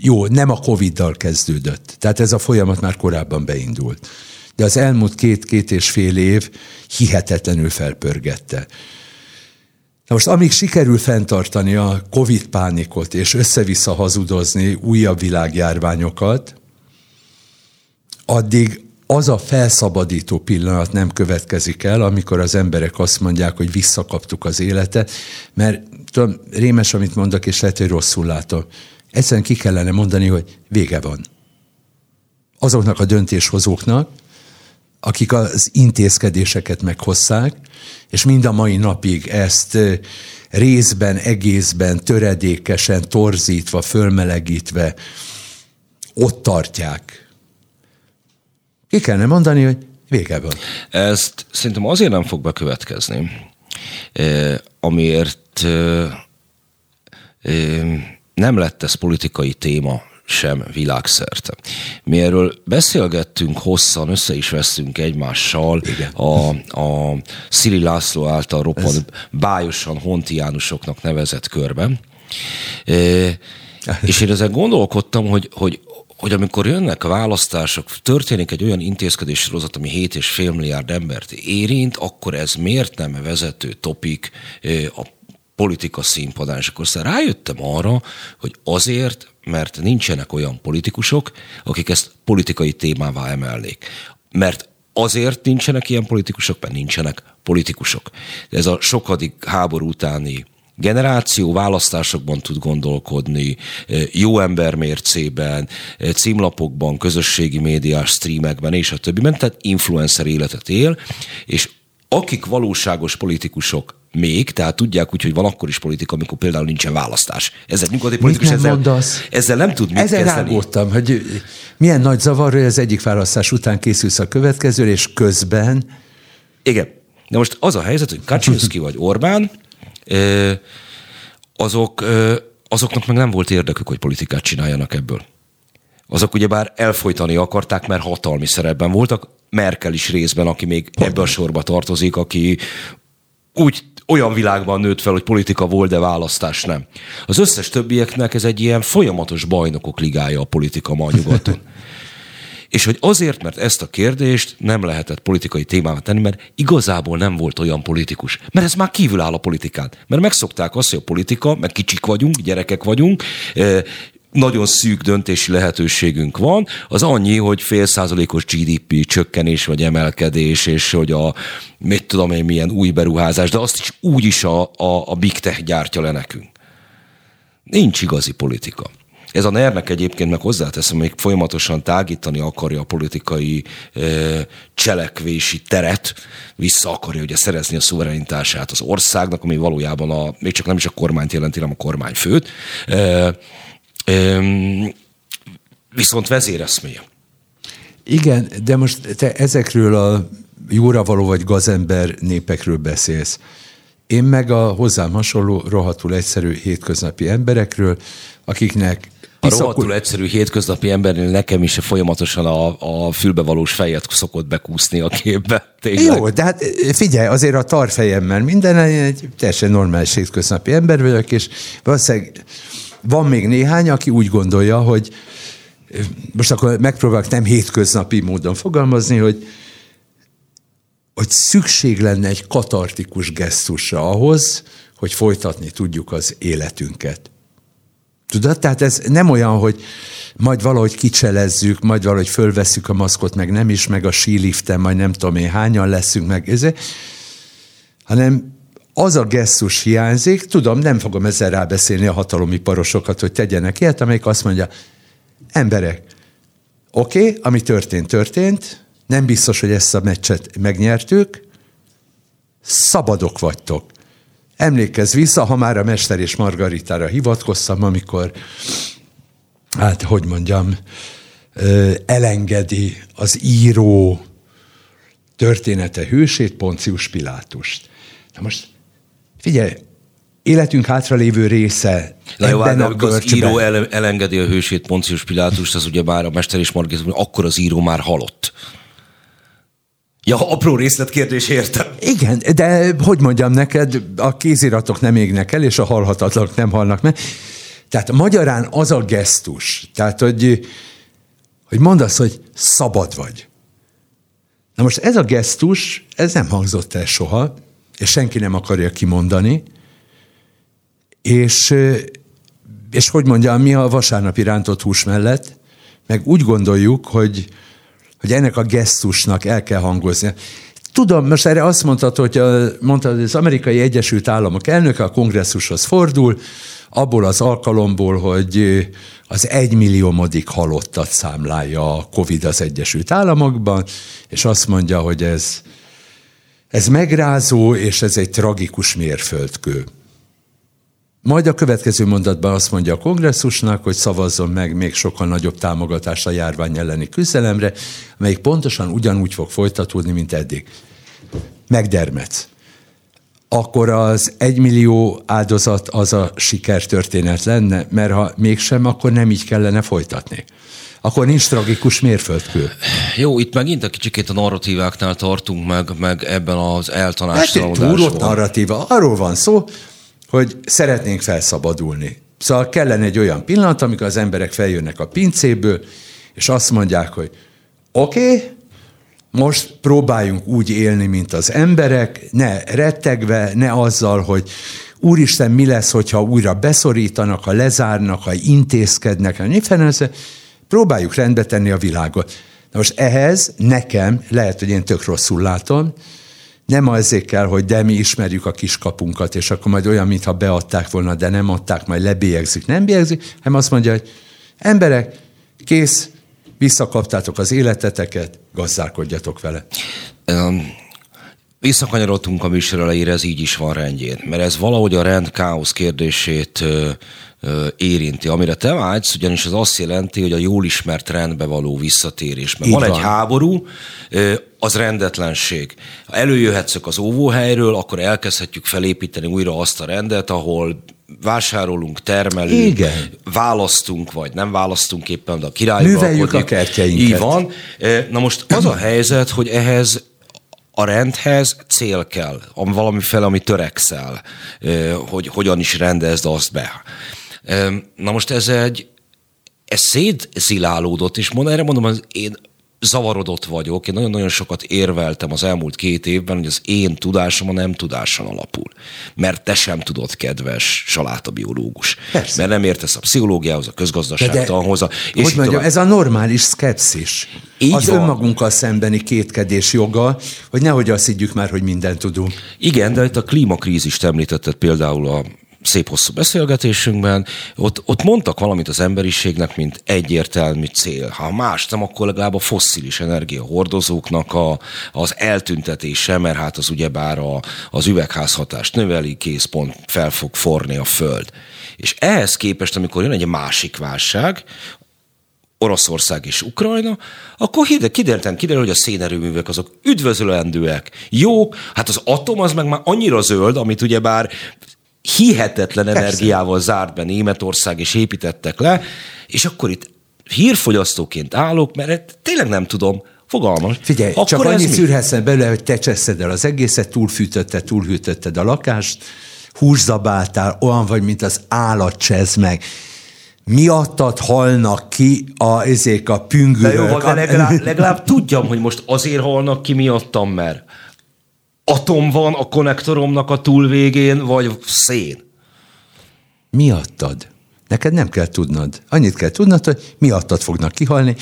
jó, nem a Covid-dal kezdődött. Tehát ez a folyamat már korábban beindult. De az elmúlt két-két és fél év hihetetlenül felpörgette. Na most amíg sikerül fenntartani a Covid pánikot és össze-vissza hazudozni újabb világjárványokat, addig az a felszabadító pillanat nem következik el, amikor az emberek azt mondják, hogy visszakaptuk az életet, mert tudom, rémes, amit mondok, és lehet, hogy rosszul látom. egyszerűen ki kellene mondani, hogy vége van. Azoknak a döntéshozóknak, akik az intézkedéseket meghozzák, és mind a mai napig ezt részben, egészben, töredékesen, torzítva, fölmelegítve ott tartják. Ki kellene mondani, hogy vége van. Ezt szerintem azért nem fog bekövetkezni, amiért nem lett ez politikai téma sem világszerte. Mi erről beszélgettünk hosszan, össze is veszünk egymással Igen. a, a Szili László által roppant Ez... bájosan hontiánusoknak nevezett körben. E, és én ezen gondolkodtam, hogy, hogy hogy amikor jönnek a választások, történik egy olyan intézkedés sorozat, ami 7,5 milliárd embert érint, akkor ez miért nem vezető topik a politika színpadán? És akkor rájöttem arra, hogy azért, mert nincsenek olyan politikusok, akik ezt politikai témává emelnék. Mert azért nincsenek ilyen politikusok, mert nincsenek politikusok. Ez a sokadik háború utáni generáció választásokban tud gondolkodni, jó ember mércében, címlapokban, közösségi médiás streamekben és a többiben, tehát influencer életet él, és akik valóságos politikusok még, tehát tudják úgy, hogy van akkor is politika, amikor például nincsen választás. Ezzel nyugati politikus ezzel, mondasz? ezzel nem tud mit ezzel kezdeni. Rágódtam, hogy milyen nagy zavar, hogy az egyik választás után készülsz a következő, és közben... Igen. De most az a helyzet, hogy Kaczynski vagy Orbán, azok, azoknak meg nem volt érdekük, hogy politikát csináljanak ebből. Azok ugyebár elfolytani akarták, mert hatalmi szerepben voltak, Merkel is részben, aki még ebbe a sorba tartozik, aki úgy olyan világban nőtt fel, hogy politika volt, de választás nem. Az összes többieknek ez egy ilyen folyamatos bajnokok ligája a politika ma nyugaton. És hogy azért, mert ezt a kérdést nem lehetett politikai témává tenni, mert igazából nem volt olyan politikus. Mert ez már kívül áll a politikán. Mert megszokták azt, hogy a politika, meg kicsik vagyunk, gyerekek vagyunk, eh, nagyon szűk döntési lehetőségünk van, az annyi, hogy fél százalékos GDP csökkenés vagy emelkedés, és hogy a mit tudom én milyen új beruházás, de azt is úgy is a, a, a Big Tech gyártja le nekünk. Nincs igazi politika. Ez a ner egyébként meg hozzáteszem, még folyamatosan tágítani akarja a politikai e, cselekvési teret, vissza akarja ugye szerezni a szuverenitását az országnak, ami valójában a, még csak nem is a kormányt jelenti, hanem a kormányfőt. E, viszont vezéreszméje. Igen, de most te ezekről a jóra való vagy gazember népekről beszélsz. Én meg a hozzám hasonló rohadtul egyszerű hétköznapi emberekről, akiknek a rohadtul egyszerű hétköznapi embernél nekem is folyamatosan a, a fülbevalós fejet szokott bekúszni a képbe. Tényleg. Jó, de hát figyelj, azért a tarfejemmel minden egy teljesen normális hétköznapi ember vagyok, és valószínűleg van még néhány, aki úgy gondolja, hogy most akkor megpróbálok nem hétköznapi módon fogalmazni, hogy, hogy szükség lenne egy katartikus gesztusra ahhoz, hogy folytatni tudjuk az életünket. Tudod? Tehát ez nem olyan, hogy majd valahogy kicselezzük, majd valahogy fölveszük a maszkot, meg nem is, meg a síliften, majd nem tudom én hányan leszünk, meg ez, hanem az a gesztus hiányzik, tudom, nem fogom ezzel rábeszélni a hatalomiparosokat, hogy tegyenek ilyet, amelyik azt mondja, emberek, oké, okay, ami történt, történt, nem biztos, hogy ezt a meccset megnyertük, szabadok vagytok. Emlékezz vissza, ha már a Mester és Margaritára hivatkoztam, amikor, hát hogy mondjam, elengedi az író története hősét, Poncius Pilátust. Na most Figyelj, életünk hátralévő része Na jó, ebben hát, a az író el, elengedi a hősét, Poncius Pilátust, az ugye már a Mester és Margit, akkor az író már halott. Ja, apró részletkérdés értem. Igen, de hogy mondjam neked, a kéziratok nem égnek el, és a halhatatlanok nem halnak meg. Tehát magyarán az a gesztus, tehát hogy, hogy mondasz, hogy szabad vagy. Na most ez a gesztus, ez nem hangzott el soha, és senki nem akarja kimondani, és, és hogy mondjam, mi a vasárnapi rántott hús mellett, meg úgy gondoljuk, hogy, hogy ennek a gesztusnak el kell hangozni. tudom, most erre azt mondtad, hogy mondtad, hogy az amerikai Egyesült Államok elnöke a kongresszushoz fordul, abból az alkalomból, hogy az egymilliómodik halottat számlálja a Covid az Egyesült Államokban, és azt mondja, hogy ez, ez megrázó, és ez egy tragikus mérföldkő. Majd a következő mondatban azt mondja a kongresszusnak, hogy szavazzon meg még sokkal nagyobb támogatást a járvány elleni küzdelemre, melyik pontosan ugyanúgy fog folytatódni, mint eddig. Megdermetsz. Akkor az egymillió áldozat az a sikertörténet lenne, mert ha mégsem, akkor nem így kellene folytatni akkor nincs tragikus mérföldkő. Jó, itt megint a kicsikét a narratíváknál tartunk meg, meg ebben az eltanástalanodásban. Hát egy narratíva. Arról van szó, hogy szeretnénk felszabadulni. Szóval kellene egy olyan pillanat, amikor az emberek feljönnek a pincéből, és azt mondják, hogy oké, okay, most próbáljunk úgy élni, mint az emberek, ne rettegve, ne azzal, hogy úristen, mi lesz, hogyha újra beszorítanak, ha lezárnak, ha intézkednek, ha próbáljuk rendbe tenni a világot. Na most ehhez nekem, lehet, hogy én tök rosszul látom, nem azért kell, hogy de mi ismerjük a kiskapunkat, és akkor majd olyan, mintha beadták volna, de nem adták, majd lebélyegzik, nem bélyegzik, hanem azt mondja, hogy emberek, kész, visszakaptátok az életeteket, gazdálkodjatok vele. Um, visszakanyarodtunk a műsor elejére, ez így is van rendjén, mert ez valahogy a rend káosz kérdését érinti. Amire te vágysz, ugyanis az azt jelenti, hogy a jól ismert rendbe való visszatérés. Mert van, van egy háború, az rendetlenség. Ha előjöhetszök az óvóhelyről, akkor elkezdhetjük felépíteni újra azt a rendet, ahol vásárolunk, termelünk, Igen. választunk, vagy nem választunk éppen, de a király Műveljük a kertjeinket. Így van. Na most az a helyzet, hogy ehhez a rendhez cél kell, valami fel, ami törekszel, hogy hogyan is rendezd azt be. Na most ez egy, ez szétzilálódott, és mond, erre mondom, az én zavarodott vagyok. Én nagyon-nagyon sokat érveltem az elmúlt két évben, hogy az én tudásom a nem tudáson alapul. Mert te sem tudod, kedves salátabiológus. Persze. Mert nem értesz a pszichológiához, a közgazdaságtanhoz. És hogy mondjam, ez a normális szkepszis. Így az van. önmagunkkal szembeni kétkedés joga, hogy nehogy azt higgyük már, hogy mindent tudunk. Igen, de itt a klímakrízist említetted például a szép hosszú beszélgetésünkben, ott, ott mondtak valamit az emberiségnek, mint egyértelmű cél. Ha más nem, akkor legalább a fosszilis energiahordozóknak a, az eltüntetése, mert hát az ugyebár a, az üvegházhatást növeli, kész pont fel fog forni a föld. És ehhez képest, amikor jön egy másik válság, Oroszország és Ukrajna, akkor kiderülten kiderül, hogy a szénerőművek azok üdvözölendőek, jó, hát az atom az meg már annyira zöld, amit ugyebár hihetetlen Persze. energiával zárt be Németország, és építettek le, és akkor itt hírfogyasztóként állok, mert tényleg nem tudom, Fogalmas. Figyelj, Akkor csak annyit szűrhetsz bele, hogy te cseszed el az egészet, túlfűtötted, túlhűtötted a lakást, húszabáltál, olyan vagy, mint az állat csesz meg. Miattad halnak ki a, ezek a püngülök. De jó, de legalább, legalább tudjam, hogy most azért halnak ki miattam, mert atom van a konnektoromnak a túlvégén, vagy szén? Miattad. Neked nem kell tudnod. Annyit kell tudnod, hogy miattad fognak kihalni,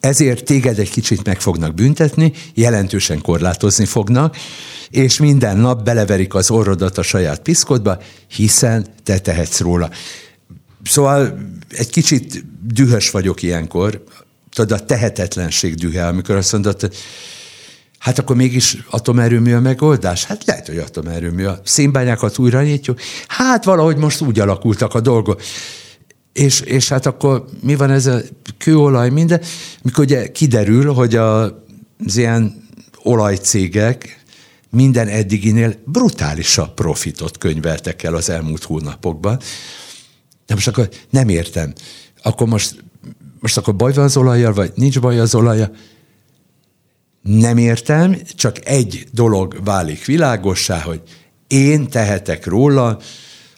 ezért téged egy kicsit meg fognak büntetni, jelentősen korlátozni fognak, és minden nap beleverik az orrodat a saját piszkodba, hiszen te tehetsz róla. Szóval egy kicsit dühös vagyok ilyenkor, tudod, a tehetetlenség dühe, amikor azt mondod, Hát akkor mégis atomerőmű a megoldás? Hát lehet, hogy atomerőmű. A szénbányákat újra nyitjuk. Hát valahogy most úgy alakultak a dolgok. És, és hát akkor mi van ez a kőolaj, minden? Mikor ugye kiderül, hogy a, az ilyen olajcégek minden eddiginél brutálisabb profitot könyveltek el az elmúlt hónapokban. De most akkor nem értem. Akkor most, most akkor baj van az olajjal, vagy nincs baj az olajjal? Nem értem, csak egy dolog válik világossá, hogy én tehetek róla,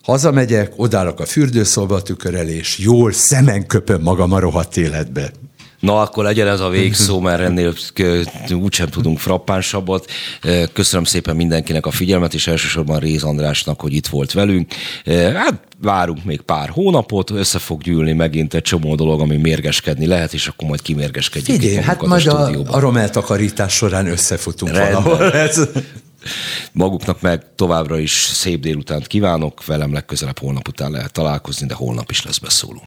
hazamegyek, odállok a fürdőszoba tükör elé, és jól szemen köpöm magam a rohadt életbe. Na, akkor legyen ez a végszó, mert ennél úgysem tudunk frappánsabbat. Köszönöm szépen mindenkinek a figyelmet, és elsősorban Réz Andrásnak, hogy itt volt velünk. Hát várunk még pár hónapot, össze fog gyűlni megint egy csomó dolog, ami mérgeskedni lehet, és akkor majd kimérgeskedjük. Figyelj, hát majd a, a romeltakarítás során összefutunk Rendben. valahol. Ez... Maguknak meg továbbra is szép délutánt kívánok, velem legközelebb holnap után lehet találkozni, de holnap is lesz beszóló.